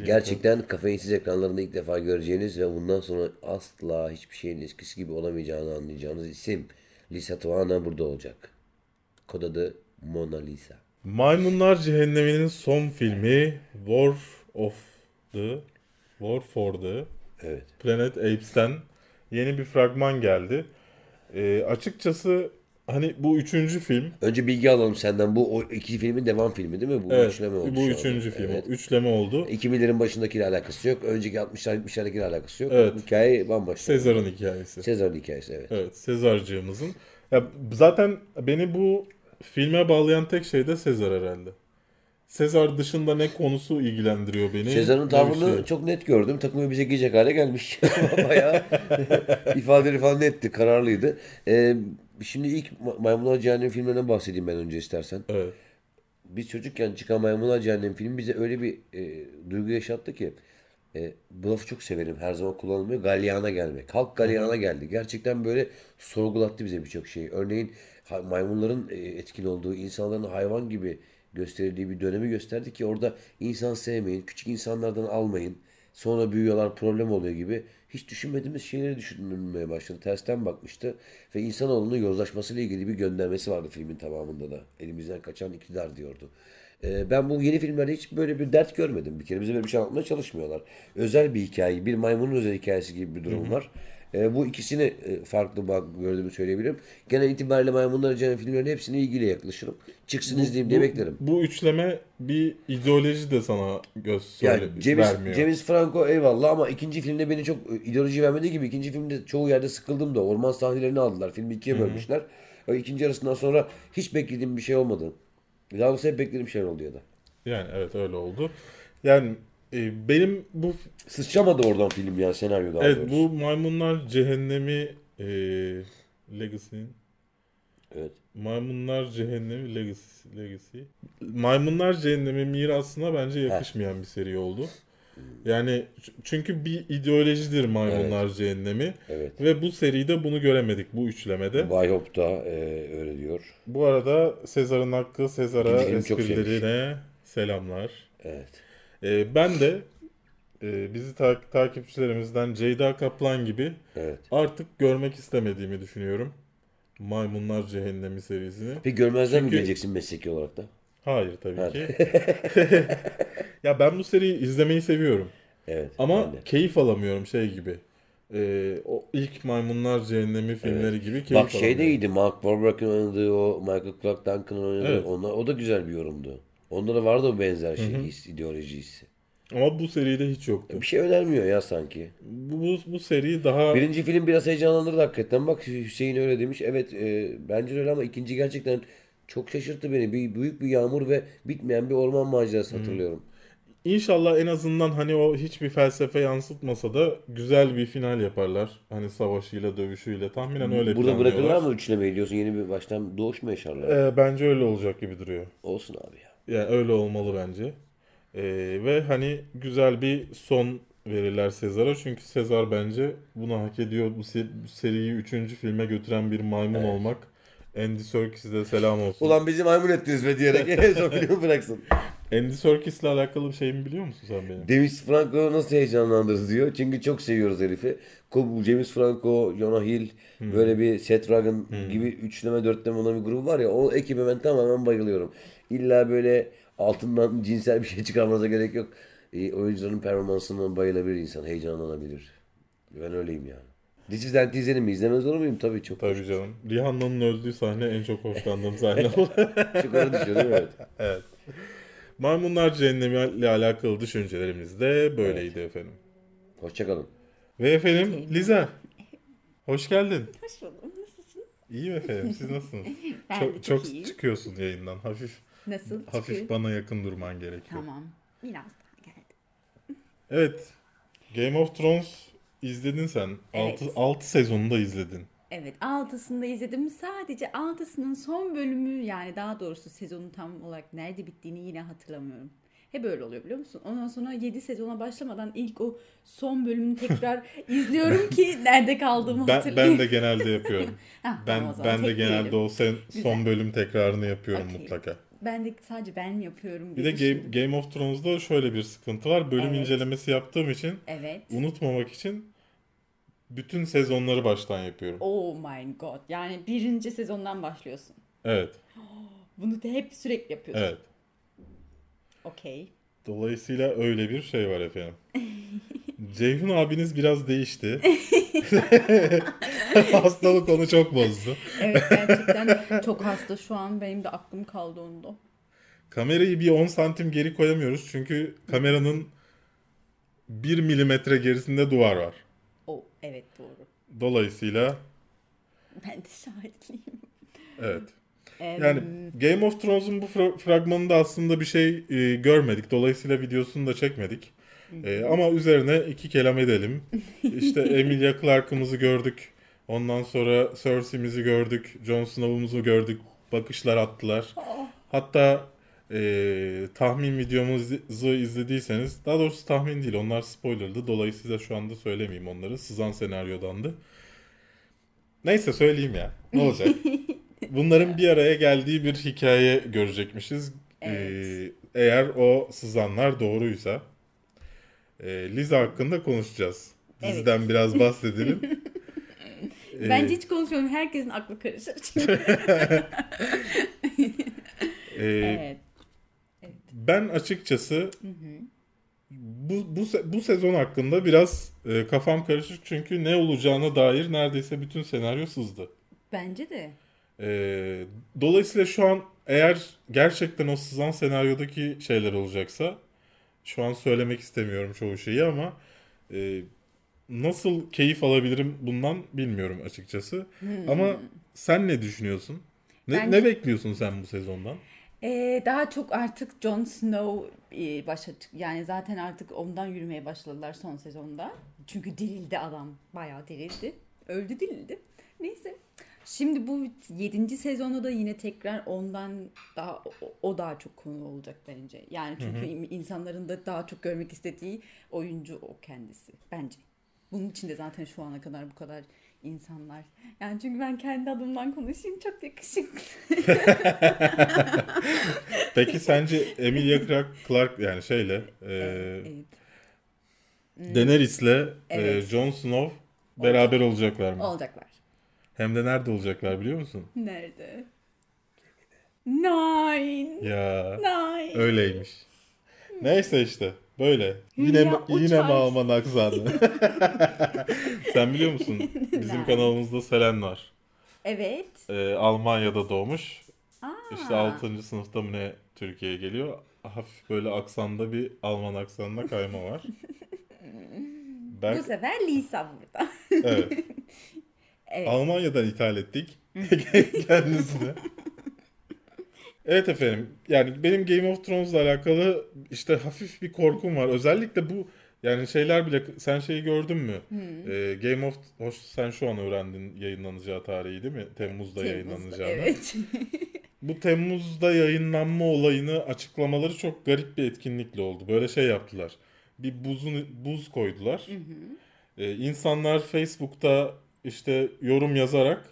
Speaker 1: gerçekten kafeinsiz ekranlarında ilk defa göreceğiniz ve bundan sonra asla hiçbir şeyin eskisi gibi olamayacağını anlayacağınız isim Lisa Tuana burada olacak. Kod adı Mona Lisa.
Speaker 2: Maymunlar Cehennemi'nin son filmi War of the War for the
Speaker 1: Evet.
Speaker 2: Planet Apes'ten yeni bir fragman geldi. Ee, açıkçası hani bu üçüncü film.
Speaker 1: Önce bilgi alalım senden. Bu o iki filmin devam filmi değil mi? Bu
Speaker 2: Evet,
Speaker 1: üçleme oldu
Speaker 2: bu üçüncü film.
Speaker 1: Evet.
Speaker 2: Üçleme oldu.
Speaker 1: 2000'lerin başındakiyle alakası yok. Önceki 60'lar 70'lerdekiyle alakası yok.
Speaker 2: Evet.
Speaker 1: Hikaye bambaşka.
Speaker 2: Sezar'ın hikayesi.
Speaker 1: Sezar'ın hikayesi evet.
Speaker 2: Evet, Sezarcığımızın. Ya zaten beni bu filme bağlayan tek şey de Sezar herhalde. Sezar dışında ne konusu ilgilendiriyor beni?
Speaker 1: Sezar'ın tavrını
Speaker 2: şey.
Speaker 1: çok net gördüm. Takımı bize giyecek hale gelmiş. Bayağı ifadeleri falan netti, kararlıydı. Ee, şimdi ilk Ma- Maymunlar Cehennemi filmlerinden bahsedeyim ben önce istersen.
Speaker 2: Evet.
Speaker 1: Biz çocukken çıkan Maymunlar Cehennemi filmi bize öyle bir e, duygu yaşattı ki e, bu lafı çok severim. Her zaman kullanılmıyor. Galyana gelmek. Halk galyana geldi. Gerçekten böyle sorgulattı bize birçok şeyi. Örneğin maymunların e, etkin olduğu, insanların hayvan gibi gösterildiği bir dönemi gösterdi ki orada insan sevmeyin, küçük insanlardan almayın. Sonra büyüyorlar, problem oluyor gibi. Hiç düşünmediğimiz şeyleri düşünülmeye başladı. Tersten bakmıştı. Ve insanoğlunun yozlaşmasıyla ilgili bir göndermesi vardı filmin tamamında da. Elimizden kaçan iktidar diyordu. Ee, ben bu yeni filmlerde hiç böyle bir dert görmedim. Bir kere bize böyle bir şey anlatmaya çalışmıyorlar. Özel bir hikaye, bir maymunun özel hikayesi gibi bir durum var. Ee, bu ikisini e, farklı bak gördüğümü söyleyebilirim. Genel itibariyle Maymunlar Cennet filmlerinin hepsine ilgiyle yaklaşırım. Çıksın izleyeyim diye
Speaker 2: Bu-
Speaker 1: beklerim.
Speaker 2: Bu üçleme bir ideoloji de sana göz
Speaker 1: Yani James,
Speaker 2: vermiyor.
Speaker 1: James Franco eyvallah ama ikinci filmde beni çok e, ideoloji vermediği gibi ikinci filmde çoğu yerde sıkıldım da orman sahnelerini aldılar. Filmi ikiye bölmüşler. O ikinci arasından sonra hiç beklediğim bir şey olmadı. Daha doğrusu hep beklediğim şeyler oldu ya da.
Speaker 2: Yani evet öyle oldu. Yani e, benim bu
Speaker 1: Sıçramadı oradan film ya senaryo daha
Speaker 2: evet
Speaker 1: doğrusu.
Speaker 2: bu Maymunlar Cehennemi e, Legacy'nin
Speaker 1: Evet.
Speaker 2: Maymunlar Cehennemi Legacy, Legacy. Maymunlar Cehennemi mirasına bence yakışmayan bir seri oldu. Yani çünkü bir ideolojidir Maymunlar Cehennemi
Speaker 1: Evet.
Speaker 2: ve bu seride bunu göremedik bu üçlemede.
Speaker 1: Bay Hop da e, öyle diyor.
Speaker 2: Bu arada Sezar'ın hakkı Sezar'a esprilerine selamlar.
Speaker 1: Evet.
Speaker 2: Ee, ben de e, bizi ta- takipçilerimizden Ceyda Kaplan gibi
Speaker 1: Evet.
Speaker 2: artık görmek istemediğimi düşünüyorum. Maymunlar Cehennemi serisini.
Speaker 1: Peki görmezden mi
Speaker 2: Çünkü-
Speaker 1: geleceksin mesleki olarak da?
Speaker 2: Hayır tabii
Speaker 1: Evet.
Speaker 2: ki. ya ben bu seriyi izlemeyi seviyorum.
Speaker 1: Evet.
Speaker 2: Ama keyif alamıyorum şey gibi. Ee, o ilk Maymunlar Cehennemi filmleri gibi keyif
Speaker 1: Bak şey de
Speaker 2: alamıyorum.
Speaker 1: iyiydi. Mark Wahlberg'in oynadığı o Michael Clark Duncan'ın oynadığı
Speaker 2: Evet.
Speaker 1: onlar, o da güzel bir yorumdu. Onda da vardı o benzer şey, his, ideoloji hissi.
Speaker 2: Ama bu seride hiç yoktu.
Speaker 1: Bir şey önermiyor ya sanki.
Speaker 2: Bu, bu, bu seri daha
Speaker 1: Birinci film biraz heyecanlandırdı hakikaten. Bak Hüseyin öyle demiş. Evet e, bence öyle ama ikinci gerçekten çok şaşırttı beni. Bir, büyük bir yağmur ve bitmeyen bir orman macerası hatırlıyorum.
Speaker 2: İnşallah en azından hani o hiçbir felsefe yansıtmasa da güzel bir final yaparlar. Hani savaşıyla, dövüşüyle tahminen öyle
Speaker 1: Burada bırakırlar mı üçlemeyi diyorsun? Yeni bir baştan doğuş mu yaşarlar?
Speaker 2: Ee, bence öyle olacak gibi duruyor.
Speaker 1: Olsun abi ya.
Speaker 2: Yani öyle olmalı bence. Ee, ve hani güzel bir son verirler Sezar'a. Çünkü Sezar bence bunu hak ediyor. Bu, se- bu seriyi 3. filme götüren bir maymun olmak. Andy Serkis'e selam olsun.
Speaker 1: Ulan bizi maymun ettiniz be diyerek en son filmi bıraksın.
Speaker 2: Andy Serkis'le alakalı bir şey mi biliyor musun sen benim?
Speaker 1: James Franco nasıl heyecanlandırdı diyor. Çünkü çok seviyoruz herifi. James Franco, Jonah Hill, böyle bir Seth Rogen gibi üçleme dörtleme olan bir grup var ya. O ekibe ben tamamen bayılıyorum. İlla böyle altından cinsel bir şey çıkarmanıza gerek yok. E, oyuncuların performansına bayılabilir insan. Heyecanlanabilir. Ben öyleyim yani. Diziden izlerim mi? İzlemez olur muyum? Tabii çok.
Speaker 2: Tabii canım. Rihanna'nın öldüğü sahne en çok hoşlandığım sahne oldu.
Speaker 1: Çok değil mi? Evet.
Speaker 2: evet. Maymunlar Cehennemi ile alakalı düşüncelerimiz de böyleydi efendim.
Speaker 1: Hoşçakalın.
Speaker 2: Ve efendim Liza. Hoş geldin.
Speaker 3: Hoş buldum. Nasılsın?
Speaker 2: İyiyim efendim. Siz nasılsınız?
Speaker 3: Ben
Speaker 2: çok
Speaker 3: de
Speaker 2: çok
Speaker 3: iyiyim.
Speaker 2: çıkıyorsun yayından. Hafif
Speaker 3: Nasıl?
Speaker 2: hafif
Speaker 3: Çıkıyor?
Speaker 2: bana yakın durman gerekiyor.
Speaker 3: Tamam. Biraz daha geldi.
Speaker 2: Evet. Game of Thrones izledin sen.
Speaker 3: Evet.
Speaker 2: 6 6 sezonunu da izledin.
Speaker 3: Evet altısını da izledim. Sadece altısının son bölümü yani daha doğrusu sezonun tam olarak nerede bittiğini yine hatırlamıyorum. Hep öyle oluyor biliyor musun? Ondan sonra 7 sezona başlamadan ilk o son bölümünü tekrar izliyorum ki nerede kaldığımı
Speaker 2: Ben,
Speaker 3: hatırlayayım.
Speaker 2: ben de genelde yapıyorum.
Speaker 3: Hah,
Speaker 2: ben
Speaker 3: tamam
Speaker 2: ben de genelde o sen, son bölüm tekrarını yapıyorum
Speaker 3: Okey.
Speaker 2: mutlaka.
Speaker 3: Ben de sadece ben yapıyorum
Speaker 2: Bir de Game. Game of Thrones'da şöyle bir sıkıntı var. Bölüm
Speaker 3: Evet.
Speaker 2: incelemesi yaptığım için
Speaker 3: Evet.
Speaker 2: unutmamak için bütün sezonları baştan yapıyorum.
Speaker 3: Oh my god. Yani birinci sezondan başlıyorsun.
Speaker 2: Evet.
Speaker 3: Bunu da hep sürekli yapıyorsun.
Speaker 2: Evet.
Speaker 3: Okey.
Speaker 2: Dolayısıyla öyle bir şey var efendim. Ceyhun abiniz biraz değişti. Hastalık onu çok bozdu.
Speaker 3: Evet gerçekten çok hasta şu an. Benim de aklım kaldı onda.
Speaker 2: Kamerayı bir 10 santim geri koyamıyoruz çünkü kameranın 1 milimetre gerisinde duvar var.
Speaker 3: Oh evet doğru.
Speaker 2: Dolayısıyla
Speaker 3: Ben de şahitliyim.
Speaker 2: evet. Yani Game of Thrones'un bu fra- fragmanında aslında bir şey e, görmedik. Dolayısıyla videosunu da çekmedik. E, ama üzerine iki kelam edelim. İşte Emilia Clarke'ımızı gördük. Ondan sonra Cersei'mizi gördük. Jon Snow'umuzu gördük. Bakışlar attılar. Hatta e, tahmin videomuzu izlediyseniz, daha doğrusu tahmin değil onlar spoilerlı. Dolayısıyla şu anda söylemeyeyim onları. Sızan senaryodandı. Neyse söyleyeyim ya. Ne olacak? Bunların bir araya geldiği bir hikaye görecekmişiz. Ee,
Speaker 3: Evet.
Speaker 2: eğer o sızanlar doğruysa. Ee, Liza hakkında konuşacağız.
Speaker 3: Evet.
Speaker 2: Diziden biraz bahsedelim. Ee,
Speaker 3: Bence hiç konuşmuyorum. Herkesin aklı karışır. Çünkü.
Speaker 2: e,
Speaker 3: evet.
Speaker 2: Ben açıkçası bu, bu, bu sezon hakkında biraz e, kafam karışık çünkü ne olacağına dair neredeyse bütün senaryo sızdı.
Speaker 3: Bence de.
Speaker 2: Ee, dolayısıyla şu an eğer gerçekten o sızan senaryodaki şeyler olacaksa şu an söylemek istemiyorum çoğu şeyi ama e, nasıl keyif alabilirim bundan bilmiyorum açıkçası. Ama sen ne düşünüyorsun? Ne,
Speaker 3: Bence-
Speaker 2: ne bekliyorsun sen bu sezondan?
Speaker 3: Ee, daha çok artık Jon Snow e, başa çık- yani zaten artık ondan yürümeye başladılar son sezonda. Çünkü dirildi adam. Bayağı dirildi. Öldü dirildi. Neyse. Şimdi bu 7. sezonda da yine tekrar ondan daha o, daha çok konu olacak bence. Yani çünkü insanların da daha çok görmek istediği oyuncu o kendisi bence. Bunun için de zaten şu ana kadar bu kadar insanlar. Yani çünkü ben kendi adımdan konuşayım çok yakışıklı.
Speaker 2: Peki sence Emilia Clarke, Clarke yani şeyle e,
Speaker 3: Evet.
Speaker 2: Daenerys'le e,
Speaker 3: Evet.
Speaker 2: Jon Snow beraber olacaklar mı?
Speaker 3: Olacaklar.
Speaker 2: Hem de nerede olacaklar biliyor musun?
Speaker 3: Nerede? Nine.
Speaker 2: Ya
Speaker 3: Nine.
Speaker 2: öyleymiş. Neyse işte böyle. Yine
Speaker 3: Hülya
Speaker 2: yine
Speaker 3: uçar.
Speaker 2: mi Alman aksanı? Sen biliyor musun? Bizim kanalımızda Selen var.
Speaker 3: Evet.
Speaker 2: Ee, Almanya'da doğmuş.
Speaker 3: Aa.
Speaker 2: İşte 6. sınıfta mı ne Türkiye'ye geliyor. Hafif böyle aksanda bir Alman aksanına kayma var.
Speaker 3: Bu
Speaker 2: Ben
Speaker 3: sefer Lisa burada.
Speaker 2: evet.
Speaker 3: Evet.
Speaker 2: Almanya'dan ithal ettik kendisini. Evet efendim. Yani benim Game of Thrones'la alakalı işte hafif bir korkum var. Özellikle bu yani şeyler bile sen şeyi gördün mü? Ee, Game of hoş sen şu an öğrendin yayınlanacağı tarihi değil mi? Temmuz'da,
Speaker 3: Temmuz'da,
Speaker 2: yayınlanacağını.
Speaker 3: Evet.
Speaker 2: Bu Temmuz'da yayınlanma olayını açıklamaları çok garip bir etkinlikle oldu. Böyle şey yaptılar. Bir buzun buz koydular. Ee, insanlar Facebook'ta işte yorum yazarak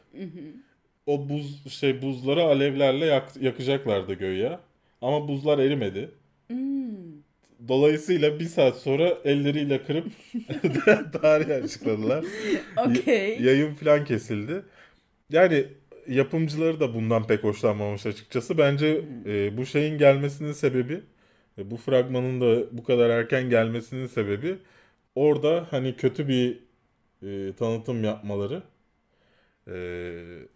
Speaker 2: o buz şey buzları alevlerle yak- yakacaklardı göğe. Ama buzlar erimedi.
Speaker 3: Hmm.
Speaker 2: Dolayısıyla bir saat sonra elleriyle kırıp tarihi açıkladılar.
Speaker 3: Okey.
Speaker 2: Yayın falan kesildi. Yani yapımcıları da bundan pek hoşlanmamış açıkçası. Bence e, bu şeyin gelmesinin sebebi, e, bu fragmanın da bu kadar erken gelmesinin sebebi orada hani kötü bir e, tanıtım yapmaları.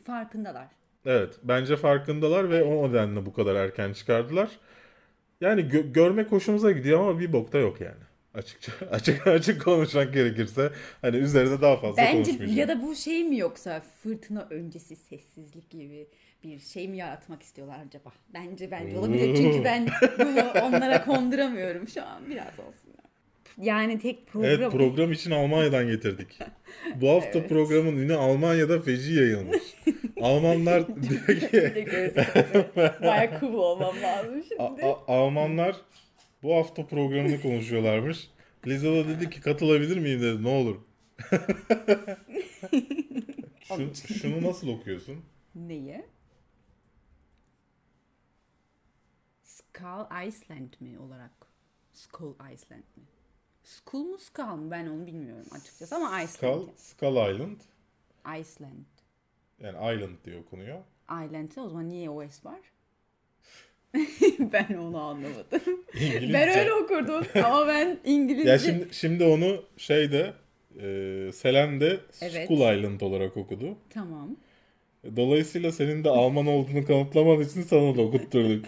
Speaker 3: Farkındalar.
Speaker 2: evet, bence farkındalar ve o nedenle bu kadar erken çıkardılar. Yani gö- görmek hoşumuza gidiyor ama bir bokta yok yani. Açıkça açık açık konuşmak gerekirse hani üzerinde daha fazla
Speaker 3: Bence ya da bu şey mi yoksa fırtına öncesi sessizlik gibi bir şey mi yaratmak istiyorlar acaba? Bence bence olabilir. Çünkü ben bunu onlara konduramıyorum şu an. Biraz olsun. Ya. Yani tek program.
Speaker 2: Evet program için Almanya'dan getirdik. Bu hafta
Speaker 3: Evet.
Speaker 2: programın ünü Almanya'da feci yayılmış. Almanlar diyor ki.
Speaker 3: Bayağı cool olmam lazım
Speaker 2: A-
Speaker 3: şimdi.
Speaker 2: A- Almanlar Bu hafta programını konuşuyorlarmış. Liza da dedi ki katılabilir miyim dedi. Ne olur. Şu, şunu nasıl okuyorsun?
Speaker 3: Neyi? Skull Iceland mi olarak? Skull Iceland mi? Skull mu Skull mu? Ben onu bilmiyorum açıkçası ama Iceland.
Speaker 2: Skull, Skull Island.
Speaker 3: Iceland.
Speaker 2: Yani Island diye okunuyor.
Speaker 3: Island'e o zaman niye OS var? ben onu anlamadım.
Speaker 2: İngilizce.
Speaker 3: Ben öyle okurdum ama ben İngilizce...
Speaker 2: Ya şimdi, şimdi onu şeyde e, Selen de
Speaker 3: Evet.
Speaker 2: Skull Island olarak okudu.
Speaker 3: Tamam.
Speaker 2: Dolayısıyla senin de Alman olduğunu kanıtlaman için sana da okutturduk.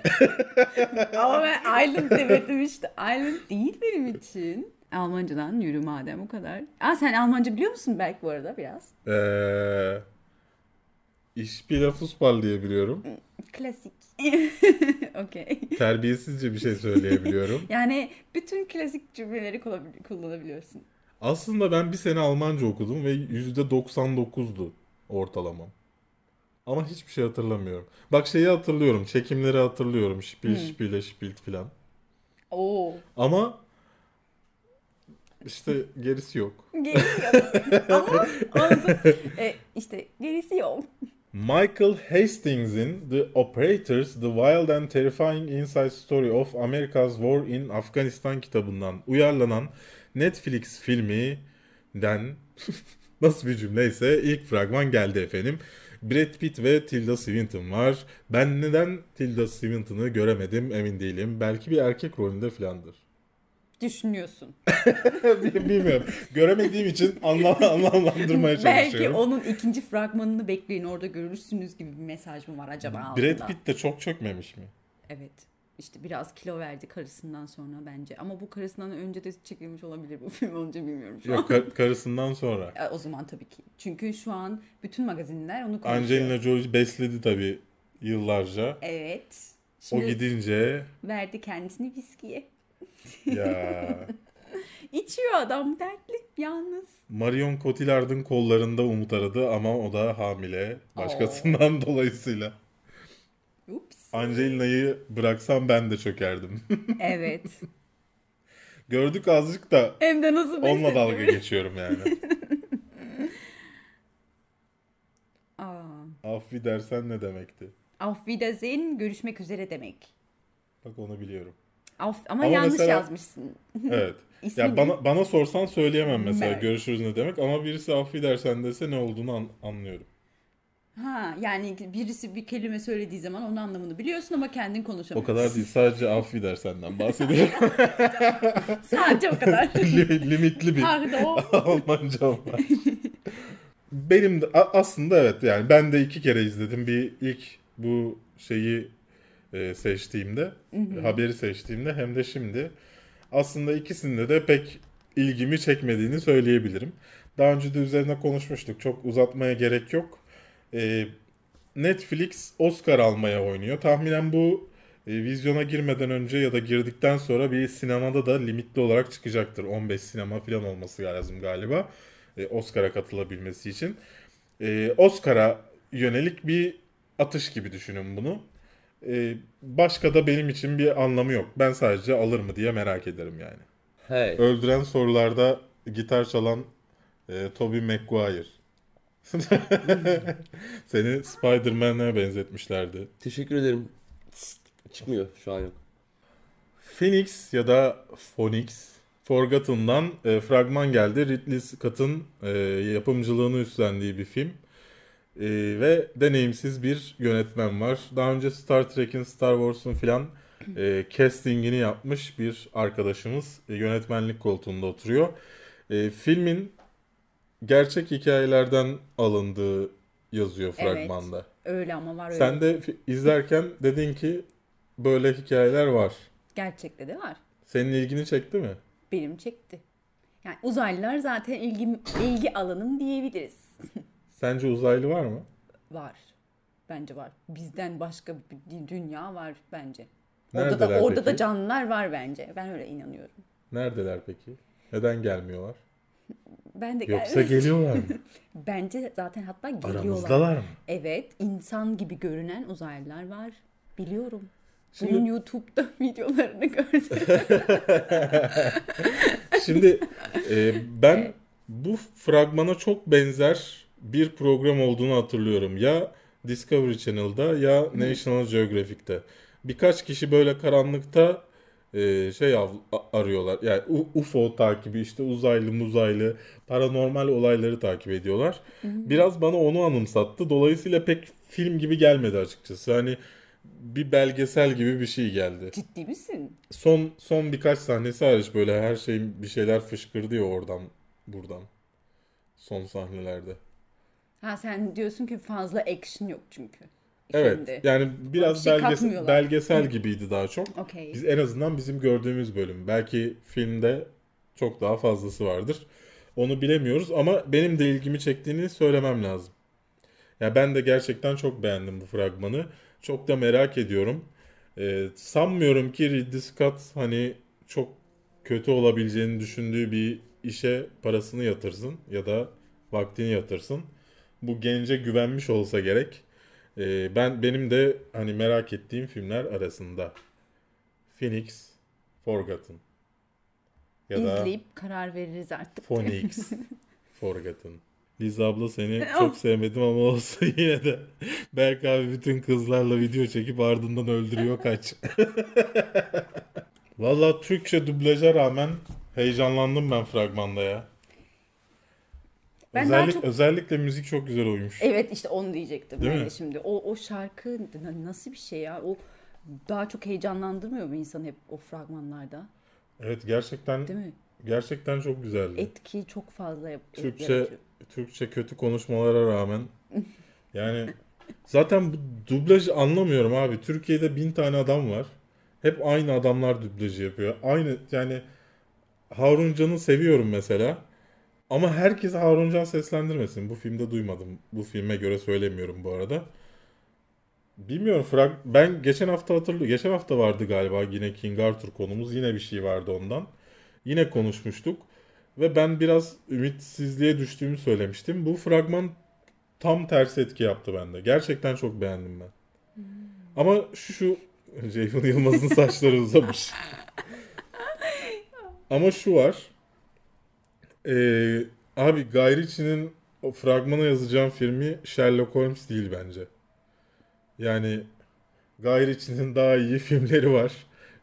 Speaker 3: Ama ben Island demedim işte. Island değil benim için. Almancadan yürü madem o kadar. Aa sen Almanca biliyor musun belki bu arada biraz?
Speaker 2: Eee İş Spiele Fußball diye biliyorum.
Speaker 3: Klasik. Okey.
Speaker 2: Terbiyesizce bir şey söyleyebiliyorum.
Speaker 3: Yani bütün klasik cümleleri kullanabiliyorsun.
Speaker 2: Aslında ben bir sene Almanca okudum ve %99'du ortalamam. Ama hiçbir şey hatırlamıyorum. Bak şeyi hatırlıyorum. Çekimleri hatırlıyorum. Spiel, Spiele, Spielt filan.
Speaker 3: Oo.
Speaker 2: Ama işte gerisi yok.
Speaker 3: Gerisi yok. Ama anladım. E, işte gerisi yok.
Speaker 2: Michael Hastings'in The Operators, The Wild and Terrifying Inside Story of America's War in Afghanistan kitabından uyarlanan Netflix filminden nasıl bir cümleyse ilk fragman geldi efendim. Brad Pitt ve Tilda Swinton var. Ben neden Tilda Swinton'ı göremedim emin değilim. Belki bir erkek rolünde filandır.
Speaker 3: Düşünüyorsun.
Speaker 2: Bilmiyorum. Göremediğim için anlam anlamlandırmaya
Speaker 3: Belki
Speaker 2: çalışıyorum.
Speaker 3: onun ikinci fragmanını bekleyin orada görürsünüz gibi bir mesaj mı var acaba altında?
Speaker 2: Brad Pitt de çok çökmemiş mi?
Speaker 3: Evet. İşte biraz kilo verdi karısından sonra bence. Ama bu karısından önce de çekilmiş olabilir bu film olunca bilmiyorum şu
Speaker 2: Yok
Speaker 3: an.
Speaker 2: kar- karısından sonra.
Speaker 3: E, O zaman tabii ki. Çünkü şu an bütün magazinler onu konuşuyor.
Speaker 2: Angelina Jolie besledi tabii yıllarca.
Speaker 3: Evet.
Speaker 2: O
Speaker 3: Şimdi
Speaker 2: gidince
Speaker 3: verdi kendisini viskiye.
Speaker 2: Ya
Speaker 3: İçiyor adam dertli yalnız.
Speaker 2: Marion Cotillard'ın kollarında umut aradı ama o da hamile başkasından dolayısıyla.
Speaker 3: Ups.
Speaker 2: Angelina'yı bıraksam ben de çökerdim.
Speaker 3: Evet.
Speaker 2: Gördük azıcık da
Speaker 3: Hem de nasıl
Speaker 2: onunla dalga geçiyorum yani.
Speaker 3: Aa.
Speaker 2: Affi dersen ne demekti?
Speaker 3: Auf Wiedersehen görüşmek üzere demek.
Speaker 2: Bak onu biliyorum.
Speaker 3: Auf, ama,
Speaker 2: Ama
Speaker 3: yanlış
Speaker 2: mesela-
Speaker 3: yazmışsın.
Speaker 2: Evet. Ya
Speaker 3: ne?
Speaker 2: bana bana sorsan söyleyemem mesela
Speaker 3: Evet.
Speaker 2: görüşürüz ne demek ama birisi affi dersen dese ne olduğunu an- anlıyorum.
Speaker 3: Ha yani birisi bir kelime söylediği zaman onun anlamını biliyorsun ama kendin
Speaker 2: O
Speaker 3: konuşamıyorsun.
Speaker 2: kadar değil sadece affi dersenden bahsediyorum.
Speaker 3: Sadece o kadar.
Speaker 2: Li- limitli bir
Speaker 3: Pardon.
Speaker 2: Almancam var. Benim de aslında evet yani ben de iki kere izledim. Bir ilk bu şeyi e, seçtiğimde, haberi seçtiğimde hem de şimdi. Aslında ikisinde de pek ilgimi çekmediğini söyleyebilirim. Daha önce de üzerine konuşmuştuk. Çok uzatmaya gerek yok. E, Netflix Oscar almaya oynuyor. Tahminen bu e, vizyona girmeden önce ya da girdikten sonra bir sinemada da limitli olarak çıkacaktır. 15 sinema falan olması lazım galiba. E, Oscar'a katılabilmesi için. E, Oscar'a yönelik bir atış gibi düşünün bunu. E, başka da benim için bir anlamı yok. Ben sadece alır mı diye merak ederim yani.
Speaker 1: Hey.
Speaker 2: Öldüren sorularda gitar çalan e, Tobey Maguire. Seni Spider-Man'e benzetmişlerdi.
Speaker 1: Teşekkür ederim. Çıkmıyor şu an yok.
Speaker 2: Phoenix ya da Phoenix Forgotten'dan e, fragman geldi. Ridley Scott'ın e, yapımcılığını üstlendiği bir film. E, ve deneyimsiz bir yönetmen var. Daha önce Star Trek'in, Star Wars'un filan e, castingini yapmış bir arkadaşımız e, yönetmenlik koltuğunda oturuyor. E, filmin gerçek hikayelerden alındığı yazıyor
Speaker 3: Evet.
Speaker 2: fragmanda.
Speaker 3: Öyle ama var öyle.
Speaker 2: Sen de izlerken dedin ki böyle hikayeler var.
Speaker 3: Gerçekte de var.
Speaker 2: Senin ilgini çekti mi?
Speaker 3: Benim çekti. Yani uzaylılar zaten ilgi, ilgi alanım diyebiliriz.
Speaker 2: Sence uzaylı var mı?
Speaker 3: Var. Bence var. Bizden başka bir dünya var bence. Orada
Speaker 2: Neredeler
Speaker 3: da orada da
Speaker 2: peki?
Speaker 3: canlılar var bence. Ben öyle inanıyorum.
Speaker 2: Neredeler peki? Neden gelmiyorlar?
Speaker 3: Ben de
Speaker 2: Yoksa geliyorlar mı?
Speaker 3: Bence zaten hatta geliyorlar.
Speaker 2: Aramızdalar mı?
Speaker 3: Evet, insan gibi görünen uzaylılar var. Biliyorum.
Speaker 2: Şimdi-
Speaker 3: Bunun YouTube'da videolarını gördüm.
Speaker 2: Şimdi e, ben bu fragmana çok benzer bir program olduğunu hatırlıyorum. Ya Discovery Channel'da ya National Geographic'te. Birkaç kişi böyle karanlıkta e, şey av- arıyorlar. Yani UFO takibi işte uzaylı muzaylı paranormal olayları takip ediyorlar. Biraz bana onu anımsattı. Dolayısıyla pek film gibi gelmedi açıkçası. Hani bir belgesel gibi bir şey geldi.
Speaker 3: Ciddi misin?
Speaker 2: Son son birkaç sahnesi hariç böyle her şey bir şeyler fışkırdı ya oradan buradan. Son sahnelerde.
Speaker 3: Ha sen diyorsun ki fazla action yok çünkü.
Speaker 2: Evet.
Speaker 3: filmde.
Speaker 2: Yani biraz
Speaker 3: Bir şey
Speaker 2: belgesel, belgesel gibiydi daha çok.
Speaker 3: Okey.
Speaker 2: Biz en azından bizim gördüğümüz bölüm. Belki filmde çok daha fazlası vardır. Onu bilemiyoruz ama benim de ilgimi çektiğini söylemem lazım. Ya ben de gerçekten çok beğendim bu fragmanı. Çok da merak ediyorum. Ee, sanmıyorum ki Ridley Scott hani çok kötü olabileceğini düşündüğü bir işe parasını yatırsın ya da vaktini yatırsın. Bu gence güvenmiş olsa gerek. Ee, ben benim de hani merak ettiğim filmler arasında. Phoenix, Forgotten. Ya da
Speaker 3: İzleyip karar veririz artık.
Speaker 2: Phoenix, Forgotten. Liz abla seni çok sevmedim ama olsa yine de Berk abi bütün kızlarla video çekip ardından öldürüyor kaç. Valla Türkçe dublaja rağmen heyecanlandım ben fragmanda ya.
Speaker 3: Ben daha
Speaker 2: Özellik,
Speaker 3: çok-
Speaker 2: Özellikle müzik çok güzel uymuş.
Speaker 3: Evet işte onu diyecektim
Speaker 2: Değil
Speaker 3: ben
Speaker 2: mi?
Speaker 3: de şimdi. O, o şarkı na- nasıl bir şey ya? O daha çok heyecanlandırmıyor mu insanı hep o fragmanlarda?
Speaker 2: Evet gerçekten
Speaker 3: Değil mi?
Speaker 2: gerçekten çok güzeldi.
Speaker 3: Etki çok fazla yap-
Speaker 2: Türkçe
Speaker 3: yaratıyor.
Speaker 2: Türkçe kötü konuşmalara rağmen yani zaten bu dublajı anlamıyorum abi. Türkiye'de bin tane adam var. Hep aynı adamlar dublajı yapıyor. Aynı yani Harun Can'ı seviyorum mesela. Ama herkes Harun Can seslendirmesin. Bu filmde duymadım. Bu filme göre söylemiyorum bu arada. Bilmiyorum frag ben geçen hafta hatırlıyorum. Geçen hafta vardı galiba yine King Arthur konumuz. Yine bir şey vardı ondan. Yine konuşmuştuk. Ve ben biraz ümitsizliğe düştüğümü söylemiştim. Bu fragman tam tersi etki yaptı bende. Gerçekten çok beğendim ben. Ama şu Ceyhun Yılmaz'ın saçları uzamış. Ama şu var. Ee, abi Guy Ritchie'nin o fragmana yazacağım filmi Sherlock Holmes değil bence. Yani Guy Ritchie'nin daha iyi filmleri var.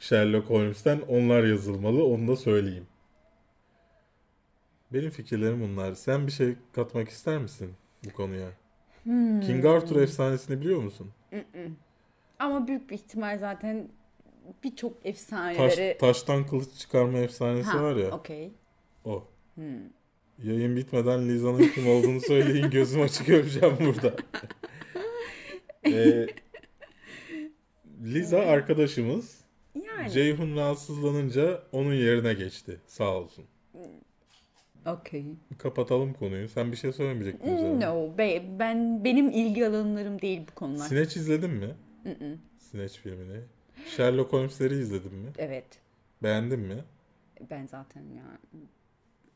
Speaker 2: Sherlock Holmes'ten onlar yazılmalı. Onu da söyleyeyim. Benim fikirlerim bunlar. Sen bir şey katmak ister misin bu konuya? King Arthur efsanesini biliyor musun?
Speaker 3: Ama büyük bir ihtimal zaten birçok
Speaker 2: Taş,
Speaker 3: efsaneleri...
Speaker 2: taştan kılıç çıkarma efsanesi
Speaker 3: ha,
Speaker 2: var ya.
Speaker 3: okey.
Speaker 2: O. Yayın bitmeden Liza'nın kim olduğunu söyleyin gözüm açık öleceğim burada. Ee, Liza arkadaşımız
Speaker 3: Yani.
Speaker 2: Ceyhun rahatsızlanınca onun yerine geçti. Sağ olsun.
Speaker 3: Okey.
Speaker 2: Kapatalım konuyu. Sen bir şey söylemeyecek misin?
Speaker 3: No, be, ben benim ilgi alanlarım değil bu konular.
Speaker 2: Snatch izledin mi? Snatch filmini. Sherlock Holmes'leri izledin mi?
Speaker 3: Evet.
Speaker 2: Beğendin mi?
Speaker 3: Ben zaten ya.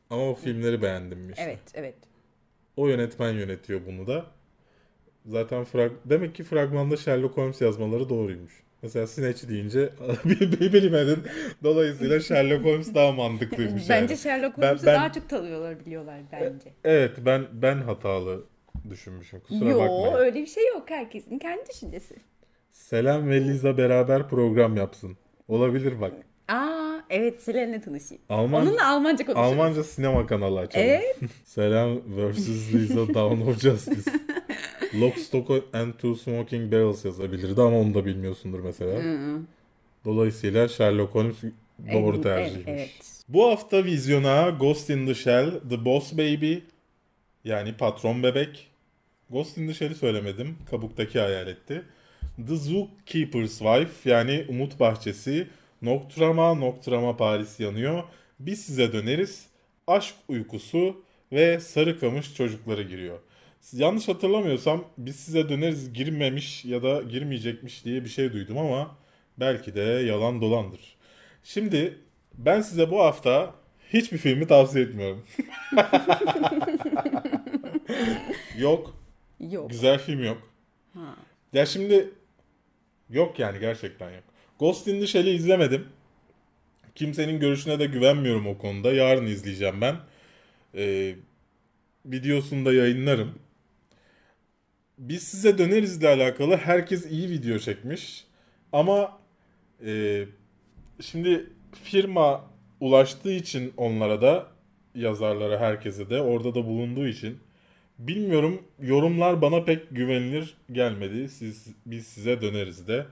Speaker 2: Ama o filmleri beğendim işte.
Speaker 3: Evet, evet.
Speaker 2: O yönetmen yönetiyor bunu da. Zaten frag demek ki fragmanda Sherlock Holmes yazmaları doğruymuş. Mesela Snatch deyince bilemedin. Dolayısıyla Sherlock Holmes daha mantıklıymış
Speaker 3: Bence
Speaker 2: yani.
Speaker 3: Sherlock
Speaker 2: Ben-
Speaker 3: Holmes'u
Speaker 2: ben-
Speaker 3: daha çok tanıyorlar, biliyorlar bence.
Speaker 2: Evet ben ben hatalı düşünmüşüm. Kusura
Speaker 3: Yo,
Speaker 2: bakmayın.
Speaker 3: öyle bir şey yok. Herkesin kendi düşüncesi.
Speaker 2: Selam ve Liza beraber program yapsın. Olabilir bak.
Speaker 3: Aa, evet Selen'le tanışayım.
Speaker 2: Alman
Speaker 3: Onunla Almanca konuşuruz.
Speaker 2: Almanca sinema kanalı açalım.
Speaker 3: Evet.
Speaker 2: Selam vs. Liza Dawn of Justice. Lock, Stock and Two Smoking Barrels yazabilirdi ama onu da bilmiyorsundur mesela. Dolayısıyla Sherlock Holmes doğru
Speaker 3: Evet,
Speaker 2: tercihmiş.
Speaker 3: evet.
Speaker 2: Bu hafta vizyona Ghost in the Shell, The Boss Baby yani Patron Bebek. Ghost in the Shell'i söylemedim. Kabuktaki hayaletti. The Zookeeper's Wife yani Umut Bahçesi. Nocturama, Nocturama Paris yanıyor. Biz size döneriz. Aşk Uykusu ve Sarıkamış çocukları giriyor. Yanlış hatırlamıyorsam biz size döneriz girmemiş ya da girmeyecekmiş diye bir şey duydum ama belki de yalan dolandır. Şimdi ben size bu hafta hiçbir filmi tavsiye etmiyorum. yok.
Speaker 3: Yok.
Speaker 2: Güzel film yok.
Speaker 3: Ha.
Speaker 2: Ya şimdi yok yani gerçekten yok. Ghost in the Shell'i izlemedim. Kimsenin görüşüne de güvenmiyorum o konuda. Yarın izleyeceğim ben. Ee, videosunu da yayınlarım. Biz size dönerizle alakalı herkes iyi video çekmiş. Ama e, şimdi firma ulaştığı için onlara da yazarlara herkese de orada da bulunduğu için bilmiyorum yorumlar bana pek güvenilir gelmedi. Siz biz size döneriz de.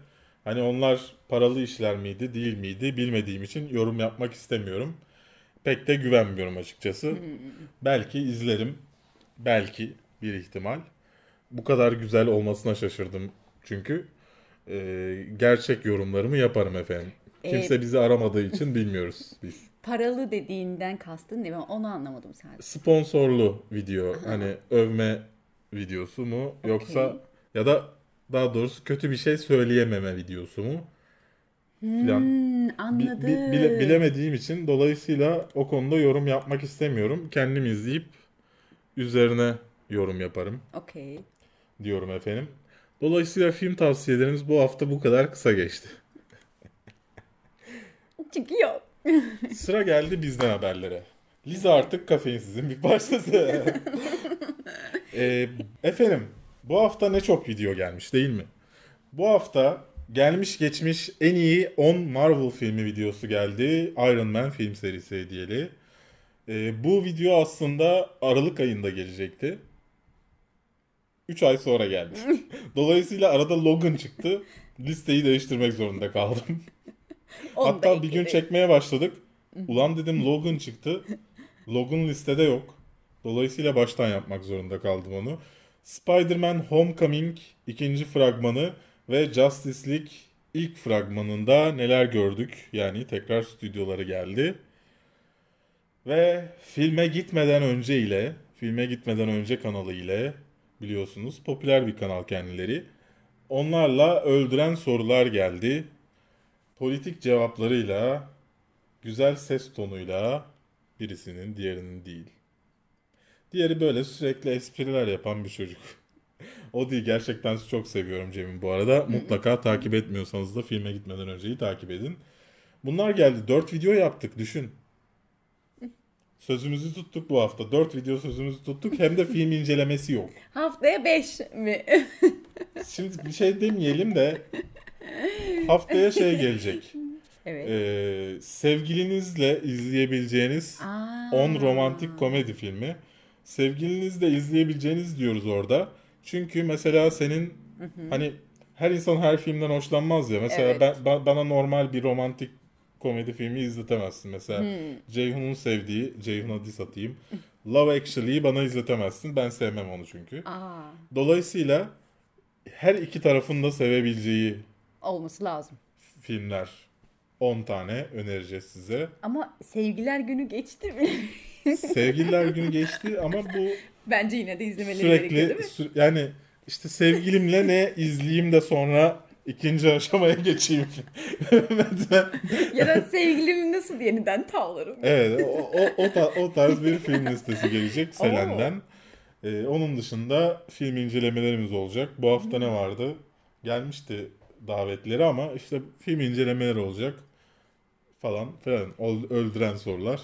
Speaker 2: Hani onlar paralı işler miydi, değil miydi bilmediğim için yorum yapmak istemiyorum. Pek de güvenmiyorum açıkçası. Belki izlerim. Belki bir ihtimal. Bu kadar güzel olmasına şaşırdım çünkü. Ee, gerçek yorumlarımı yaparım efendim. Kimse bizi aramadığı için bilmiyoruz biz.
Speaker 3: Paralı dediğinden kastın ne? Ben onu anlamadım sadece.
Speaker 2: Sponsorlu video hani övme videosu mu yoksa ya da daha doğrusu kötü bir şey söyleyememe videosu mu? Filan.
Speaker 3: Hmm,
Speaker 2: Bi-
Speaker 3: anladım.
Speaker 2: bi- bile- bilemediğim için dolayısıyla o konuda yorum yapmak istemiyorum. Kendim izleyip üzerine yorum yaparım
Speaker 3: Okey.
Speaker 2: diyorum efendim. Dolayısıyla film tavsiyelerimiz bu hafta bu kadar kısa geçti.
Speaker 3: Çünkü yok.
Speaker 2: Sıra geldi bizden haberlere. Liza artık kafeinsizin bir parçası. Ee, efendim bu hafta ne çok video gelmiş değil mi? Bu hafta gelmiş geçmiş en iyi 10 Marvel filmi videosu geldi. Iron Man film serisi hediyeli. Ee, bu video aslında Aralık ayında gelecekti. 3 ay sonra geldi. Dolayısıyla arada Logan çıktı. Listeyi değiştirmek zorunda kaldım. Hatta bir gün çekmeye başladık. Ulan dedim Logan çıktı. Logan listede yok. Dolayısıyla baştan yapmak zorunda kaldım onu. Spider-Man Homecoming ikinci fragmanı ve Justice League ilk fragmanında neler gördük? Yani tekrar stüdyoları geldi. Ve filme gitmeden önce ile, filme gitmeden önce kanalı ile biliyorsunuz popüler bir kanal kendileri. Onlarla öldüren sorular geldi politik cevaplarıyla, güzel ses tonuyla birisinin diğerinin değil. Diğeri böyle sürekli espriler yapan bir çocuk. o değil gerçekten çok seviyorum Cem'in bu arada. Mutlaka takip etmiyorsanız da filme gitmeden önceyi takip edin. Bunlar geldi. 4 video yaptık düşün. Sözümüzü tuttuk bu hafta. 4 video sözümüzü tuttuk. Hem de film incelemesi yok.
Speaker 3: Haftaya 5 mi?
Speaker 2: Şimdi bir şey demeyelim de haftaya şey gelecek.
Speaker 3: evet.
Speaker 2: Ee, sevgilinizle izleyebileceğiniz
Speaker 3: Aa.
Speaker 2: 10 romantik komedi filmi. Sevgilinizle izleyebileceğiniz diyoruz orada. Çünkü mesela senin hani her insan her filmden hoşlanmaz ya. Mesela
Speaker 3: Evet.
Speaker 2: ben, ba- bana normal bir romantik komedi filmi izletemezsin. Mesela
Speaker 3: Hmm.
Speaker 2: Ceyhun'un sevdiği, Ceyhun'a diss atayım. Love Actually'yi bana izletemezsin. Ben sevmem onu çünkü.
Speaker 3: Aa,
Speaker 2: Dolayısıyla her iki tarafın da sevebileceği
Speaker 3: olması lazım.
Speaker 2: filmler 10 tane önereceğiz size.
Speaker 3: Ama sevgiler günü geçti mi?
Speaker 2: Sevgililer günü geçti ama bu
Speaker 3: Bence yine de izlemeleri gerekiyor değil
Speaker 2: sürekli
Speaker 3: mi?
Speaker 2: sü- yani işte sevgilimle ne izleyeyim de sonra ikinci aşamaya geçeyim.
Speaker 3: Ya da sevgilimi nasıl yeniden tavlarım?
Speaker 2: evet o, o, o, ta- o tarz bir film listesi gelecek Selen'den. Ee, onun dışında film incelemelerimiz olacak. Bu hafta ne vardı? Gelmişti davetleri ama işte film incelemeleri olacak falan falan. Ol- Öldüren sorular.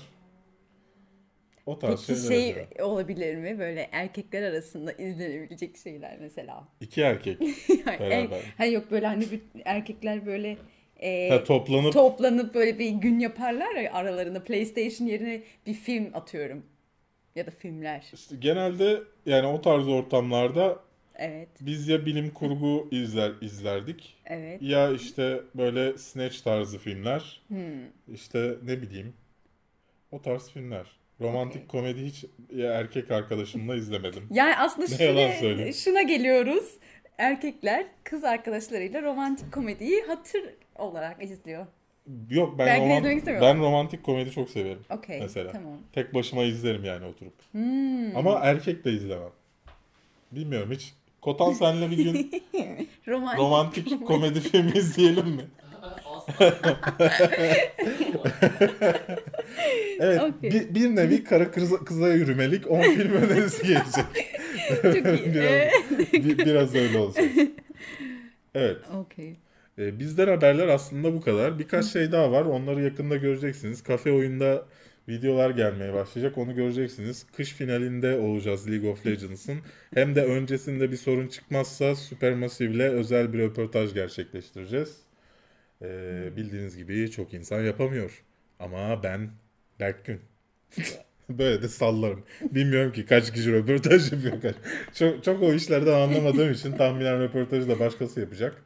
Speaker 2: O tarz
Speaker 3: Peki
Speaker 2: şeyler.
Speaker 3: şey
Speaker 2: olacak.
Speaker 3: olabilir mi? Böyle erkekler arasında izlenebilecek şeyler mesela.
Speaker 2: İki erkek
Speaker 3: Yani
Speaker 2: beraber.
Speaker 3: hani yok böyle hani bir erkekler böyle e,
Speaker 2: Ha, toplanıp
Speaker 3: toplanıp böyle bir gün yaparlar ya aralarında PlayStation yerine bir film atıyorum. Ya da filmler.
Speaker 2: İşte genelde yani o tarz ortamlarda
Speaker 3: Evet.
Speaker 2: biz ya bilim kurgu izler izlerdik
Speaker 3: Evet.
Speaker 2: ya işte böyle snatch tarzı filmler.
Speaker 3: Hmm.
Speaker 2: İşte ne bileyim o tarz filmler. Romantik komedi hiç erkek arkadaşımla izlemedim.
Speaker 3: Yani aslında şuna, şuna geliyoruz. Erkekler kız arkadaşlarıyla romantik komediyi hatır olarak izliyor.
Speaker 2: Yok ben
Speaker 3: Belki de
Speaker 2: roman-
Speaker 3: izlemek istemiyorum.
Speaker 2: ben romantik komedi çok severim.
Speaker 3: Okey.
Speaker 2: Mesela.
Speaker 3: Tamam.
Speaker 2: Tek başıma izlerim yani oturup.
Speaker 3: Hmm.
Speaker 2: Ama erkek de izlemem. Bilmiyorum hiç. Kotan senle bir gün
Speaker 3: Romantik.
Speaker 2: romantik komedi filmi izleyelim mi? Evet,
Speaker 3: Okey.
Speaker 2: bir, bir nevi kara kıza, kıza yürümelik 10 film önerisi gelecek.
Speaker 3: Çok iyi.
Speaker 2: biraz,
Speaker 3: Ee,
Speaker 2: bi- biraz öyle olacak. Evet,
Speaker 3: Okey.
Speaker 2: E, bizden haberler aslında bu kadar. Birkaç şey daha var. Onları yakında göreceksiniz. Kafe oyunda videolar gelmeye başlayacak. Onu göreceksiniz. Kış finalinde olacağız League of Legends'ın. Hem de öncesinde bir sorun çıkmazsa Supermassive ile özel bir röportaj gerçekleştireceğiz. Ee, bildiğiniz gibi çok insan yapamıyor. Ama ben Berkgün. Böyle de sallarım. Bilmiyorum ki kaç kişi röportaj yapıyor. Kaç. Çok, çok o işlerden anlamadığım için tahminen röportajı da başkası yapacak.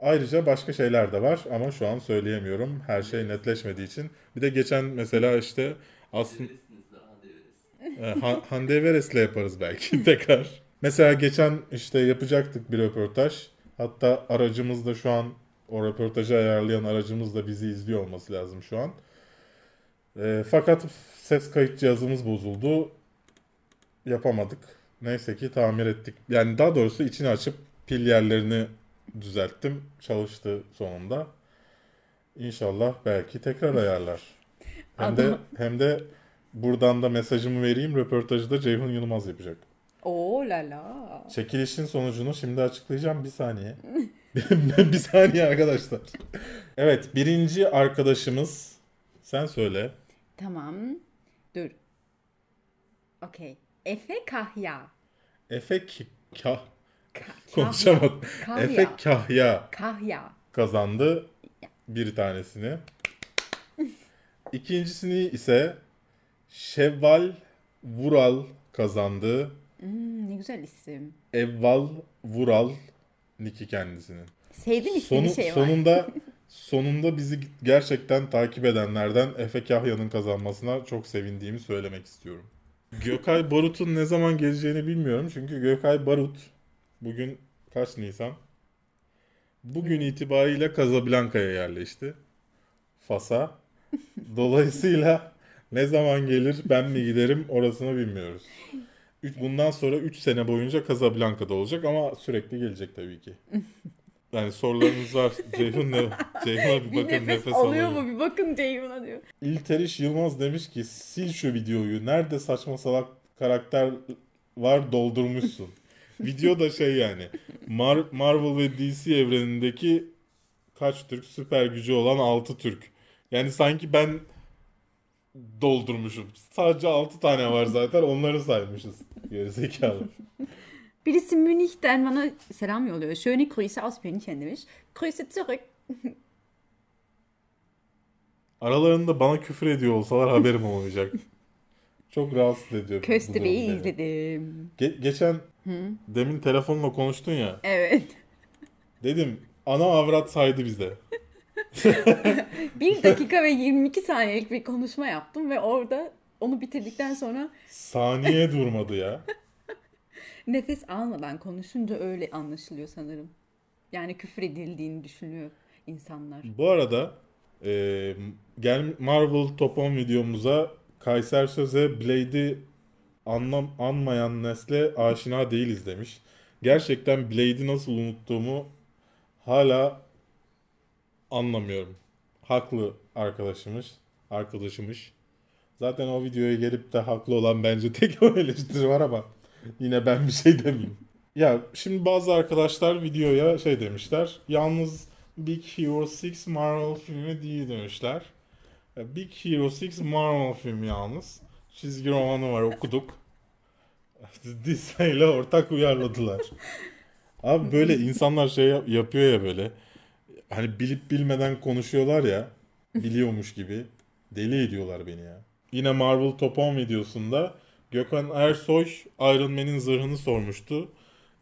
Speaker 2: Ayrıca başka şeyler de var ama şu an söyleyemiyorum. Her şey netleşmediği için. Bir de geçen mesela işte aslında Hande Everest'le yaparız belki tekrar. Mesela geçen işte yapacaktık bir röportaj. Hatta aracımız da şu an o röportajı ayarlayan aracımız da bizi izliyor olması lazım şu an. E, fakat ses kayıt cihazımız bozuldu. Yapamadık. Neyse ki tamir ettik. Yani daha doğrusu içini açıp pil yerlerini düzelttim. Çalıştı sonunda. İnşallah belki tekrar ayarlar. Hem de hem de buradan da mesajımı vereyim. Röportajı da Ceyhun Yılmaz yapacak.
Speaker 3: Oo la la.
Speaker 2: Çekilişin sonucunu şimdi açıklayacağım. Bir saniye. bir saniye arkadaşlar. Evet birinci arkadaşımız sen söyle.
Speaker 3: Tamam. Dur. Okey. Efe Kahya.
Speaker 2: Efe K- Kah
Speaker 3: Ka-
Speaker 2: konuşamadım.
Speaker 3: Kahya.
Speaker 2: Efe Kahya
Speaker 3: Kahya.
Speaker 2: kazandı bir tanesini. İkincisini ise Şevval Vural kazandı.
Speaker 3: Hmm, ne güzel isim.
Speaker 2: Evval Vural Niki kendisinin.
Speaker 3: Sevdim ismini
Speaker 2: Sonu,
Speaker 3: şey var.
Speaker 2: sonunda sonunda bizi gerçekten takip edenlerden Efe Kahya'nın kazanmasına çok sevindiğimi söylemek istiyorum. Gökay Barut'un ne zaman geleceğini bilmiyorum. Çünkü Gökay Barut bugün kaç Nisan? Bugün itibariyle Casablanca'ya yerleşti. Fas'a. Dolayısıyla ne zaman gelir ben mi giderim orasını bilmiyoruz. Üç- Bundan sonra 3 sene boyunca Casablanca'da olacak ama sürekli gelecek tabii ki. Yani sorularınız var. Ceyhun ne? Ceyhun'a bir
Speaker 3: bir
Speaker 2: bakın
Speaker 3: nefes,
Speaker 2: nefes,
Speaker 3: alıyor
Speaker 2: alıyor.
Speaker 3: mu? Bir bakın Ceyhun'a diyor.
Speaker 2: İlteriş Yılmaz demiş ki sil şu videoyu. Nerede saçma salak karakter var doldurmuşsun. Video da şey yani Mar- Marvel ve DC evrenindeki kaç Türk süper gücü olan 6 Türk. Yani sanki ben doldurmuşum. Sadece 6 tane var zaten onları saymışız. Gerizekalı.
Speaker 3: Birisi Münih'ten bana selam yolluyor. Schöne Grüße aus München demiş. Grüße zurück.
Speaker 2: Aralarında bana küfür ediyor olsalar haberim olmayacak. Çok rahatsız ediyor.
Speaker 3: Köstebeği izledim.
Speaker 2: Ge- geçen demin telefonla konuştun ya.
Speaker 3: Evet.
Speaker 2: Dedim ana avrat saydı bize.
Speaker 3: 1 dakika ve 22 saniyelik bir konuşma yaptım ve orada onu bitirdikten sonra
Speaker 2: Saniye durmadı ya.
Speaker 3: nefes almadan konuşunca öyle anlaşılıyor sanırım. Yani küfür edildiğini düşünüyor insanlar.
Speaker 2: Bu arada e, gel Marvel Top 10 videomuza Kayser Söze Blade'i anlam anmayan nesle aşina değiliz demiş. Gerçekten Blade'i nasıl unuttuğumu hala anlamıyorum. Haklı arkadaşımız, arkadaşımış. Zaten o videoya gelip de haklı olan bence tek o eleştiri var ama yine ben bir şey demeyeyim. Ya şimdi bazı arkadaşlar videoya şey demişler. Yalnız Big Hero 6 Marvel filmi değil demişler. Ya Big Hero 6 Marvel filmi yalnız. Çizgi romanı var okuduk. Disney ile ortak uyarladılar. Abi böyle insanlar şey yap- yapıyor ya böyle. Hani bilip bilmeden konuşuyorlar ya. Biliyormuş gibi. Deli ediyorlar beni ya. Yine Marvel Top 10 videosunda Gökhan Ersoy Iron Man'in zırhını sormuştu.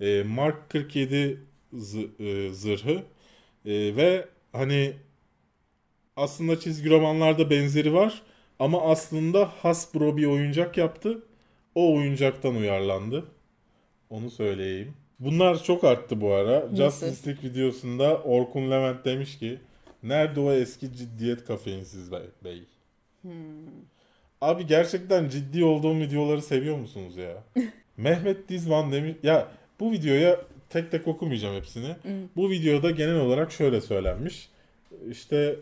Speaker 2: Ee, Mark 47 zı- e, zırhı. Ee, ve hani aslında çizgi romanlarda benzeri var. Ama aslında Hasbro bir oyuncak yaptı. O oyuncaktan uyarlandı. Onu söyleyeyim. Bunlar çok arttı bu ara.
Speaker 3: Nasıl?
Speaker 2: Justice League videosunda Orkun Levent demiş ki Nerede o eski ciddiyet kafeinsiz bey? bey?" Abi gerçekten ciddi olduğum videoları seviyor musunuz ya? Mehmet Dizman demiş ya bu videoya tek tek okumayacağım hepsini. Bu videoda genel olarak şöyle söylenmiş. İşte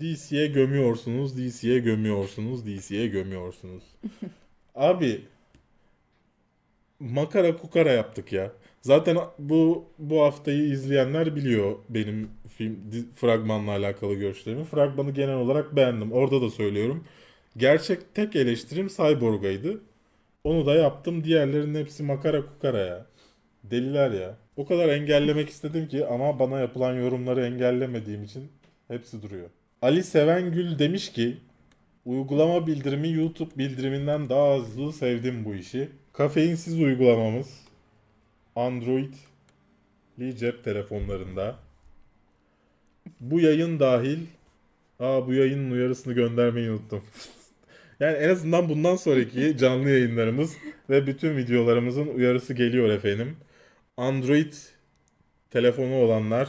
Speaker 2: DC'ye gömüyorsunuz, DC'ye gömüyorsunuz, DC'ye gömüyorsunuz. Abi makara kukara yaptık ya. Zaten bu bu haftayı izleyenler biliyor benim film fragmanla alakalı görüşlerimi. Fragmanı genel olarak beğendim. Orada da söylüyorum. Gerçek tek eleştirim Cyborg'aydı. Onu da yaptım. Diğerlerinin hepsi makara kukara ya. Deliler ya. O kadar engellemek istedim ki ama bana yapılan yorumları engellemediğim için hepsi duruyor. Ali Sevengül demiş ki uygulama bildirimi YouTube bildiriminden daha hızlı sevdim bu işi. Kafeinsiz uygulamamız Android cep telefonlarında bu yayın dahil Aa bu yayının uyarısını göndermeyi unuttum. yani en azından bundan sonraki canlı yayınlarımız ve bütün videolarımızın uyarısı geliyor efendim. Android telefonu olanlar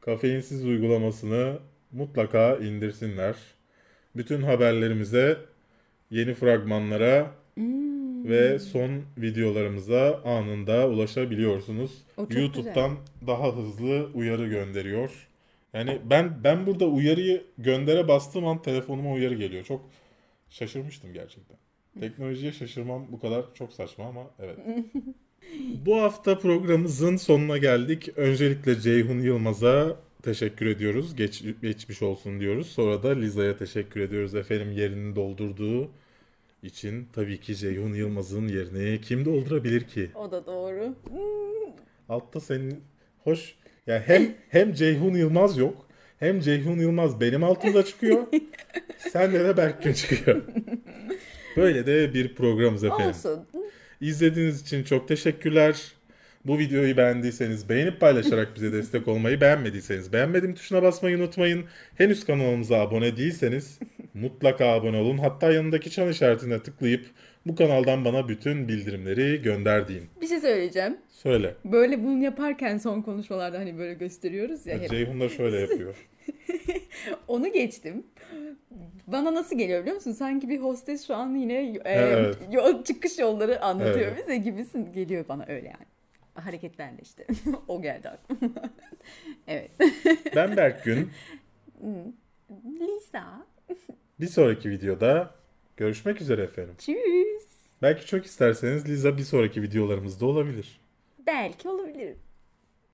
Speaker 2: kafeinsiz uygulamasını mutlaka indirsinler. Bütün haberlerimize, yeni fragmanlara ve son videolarımıza anında ulaşabiliyorsunuz. YouTube'dan daha hızlı uyarı gönderiyor. Yani ben ben burada uyarıyı göndere bastığım an telefonuma uyarı geliyor. Çok şaşırmıştım gerçekten. Teknolojiye şaşırmam bu kadar çok saçma ama evet. Bu hafta programımızın sonuna geldik. Öncelikle Ceyhun Yılmaz'a teşekkür ediyoruz. Geç, geçmiş olsun diyoruz. Sonra da Liza'ya teşekkür ediyoruz efendim yerini doldurduğu için. Tabii ki Ceyhun Yılmaz'ın yerini kim doldurabilir ki?
Speaker 3: O da doğru.
Speaker 2: Altta senin hoş yani hem hem Ceyhun Yılmaz yok hem Ceyhun Yılmaz benim altımda çıkıyor. Sende de Berkgün çıkıyor. Böyle de bir programımız efendim.
Speaker 3: Olsun.
Speaker 2: İzlediğiniz için çok teşekkürler. Bu videoyu beğendiyseniz beğenip paylaşarak bize destek olmayı, beğenmediyseniz beğenmedim tuşuna basmayı unutmayın. Henüz kanalımıza abone değilseniz mutlaka abone olun. Hatta yanındaki çan işaretine tıklayıp bu kanaldan bana bütün bildirimleri gönder deyin.
Speaker 3: Bir şey söyleyeceğim.
Speaker 2: Söyle.
Speaker 3: Böyle bunu yaparken son konuşmalarda hani böyle gösteriyoruz ya hep.
Speaker 2: Ceyhun da şöyle yapıyor.
Speaker 3: Onu geçtim. Bana nasıl geliyor biliyor musun? Sanki bir hostes şu an yine e,
Speaker 2: Evet.
Speaker 3: yol, çıkış yolları anlatıyor
Speaker 2: Evet.
Speaker 3: bize gibisin geliyor bana öyle yani. Hareketlerle işte. o geldi aklıma. evet.
Speaker 2: Ben Berkgün.
Speaker 3: Lisa.
Speaker 2: Bir sonraki videoda görüşmek üzere efendim.
Speaker 3: Tschüss.
Speaker 2: Belki çok isterseniz Liza bir sonraki videolarımızda olabilir.
Speaker 3: Belki olabilir.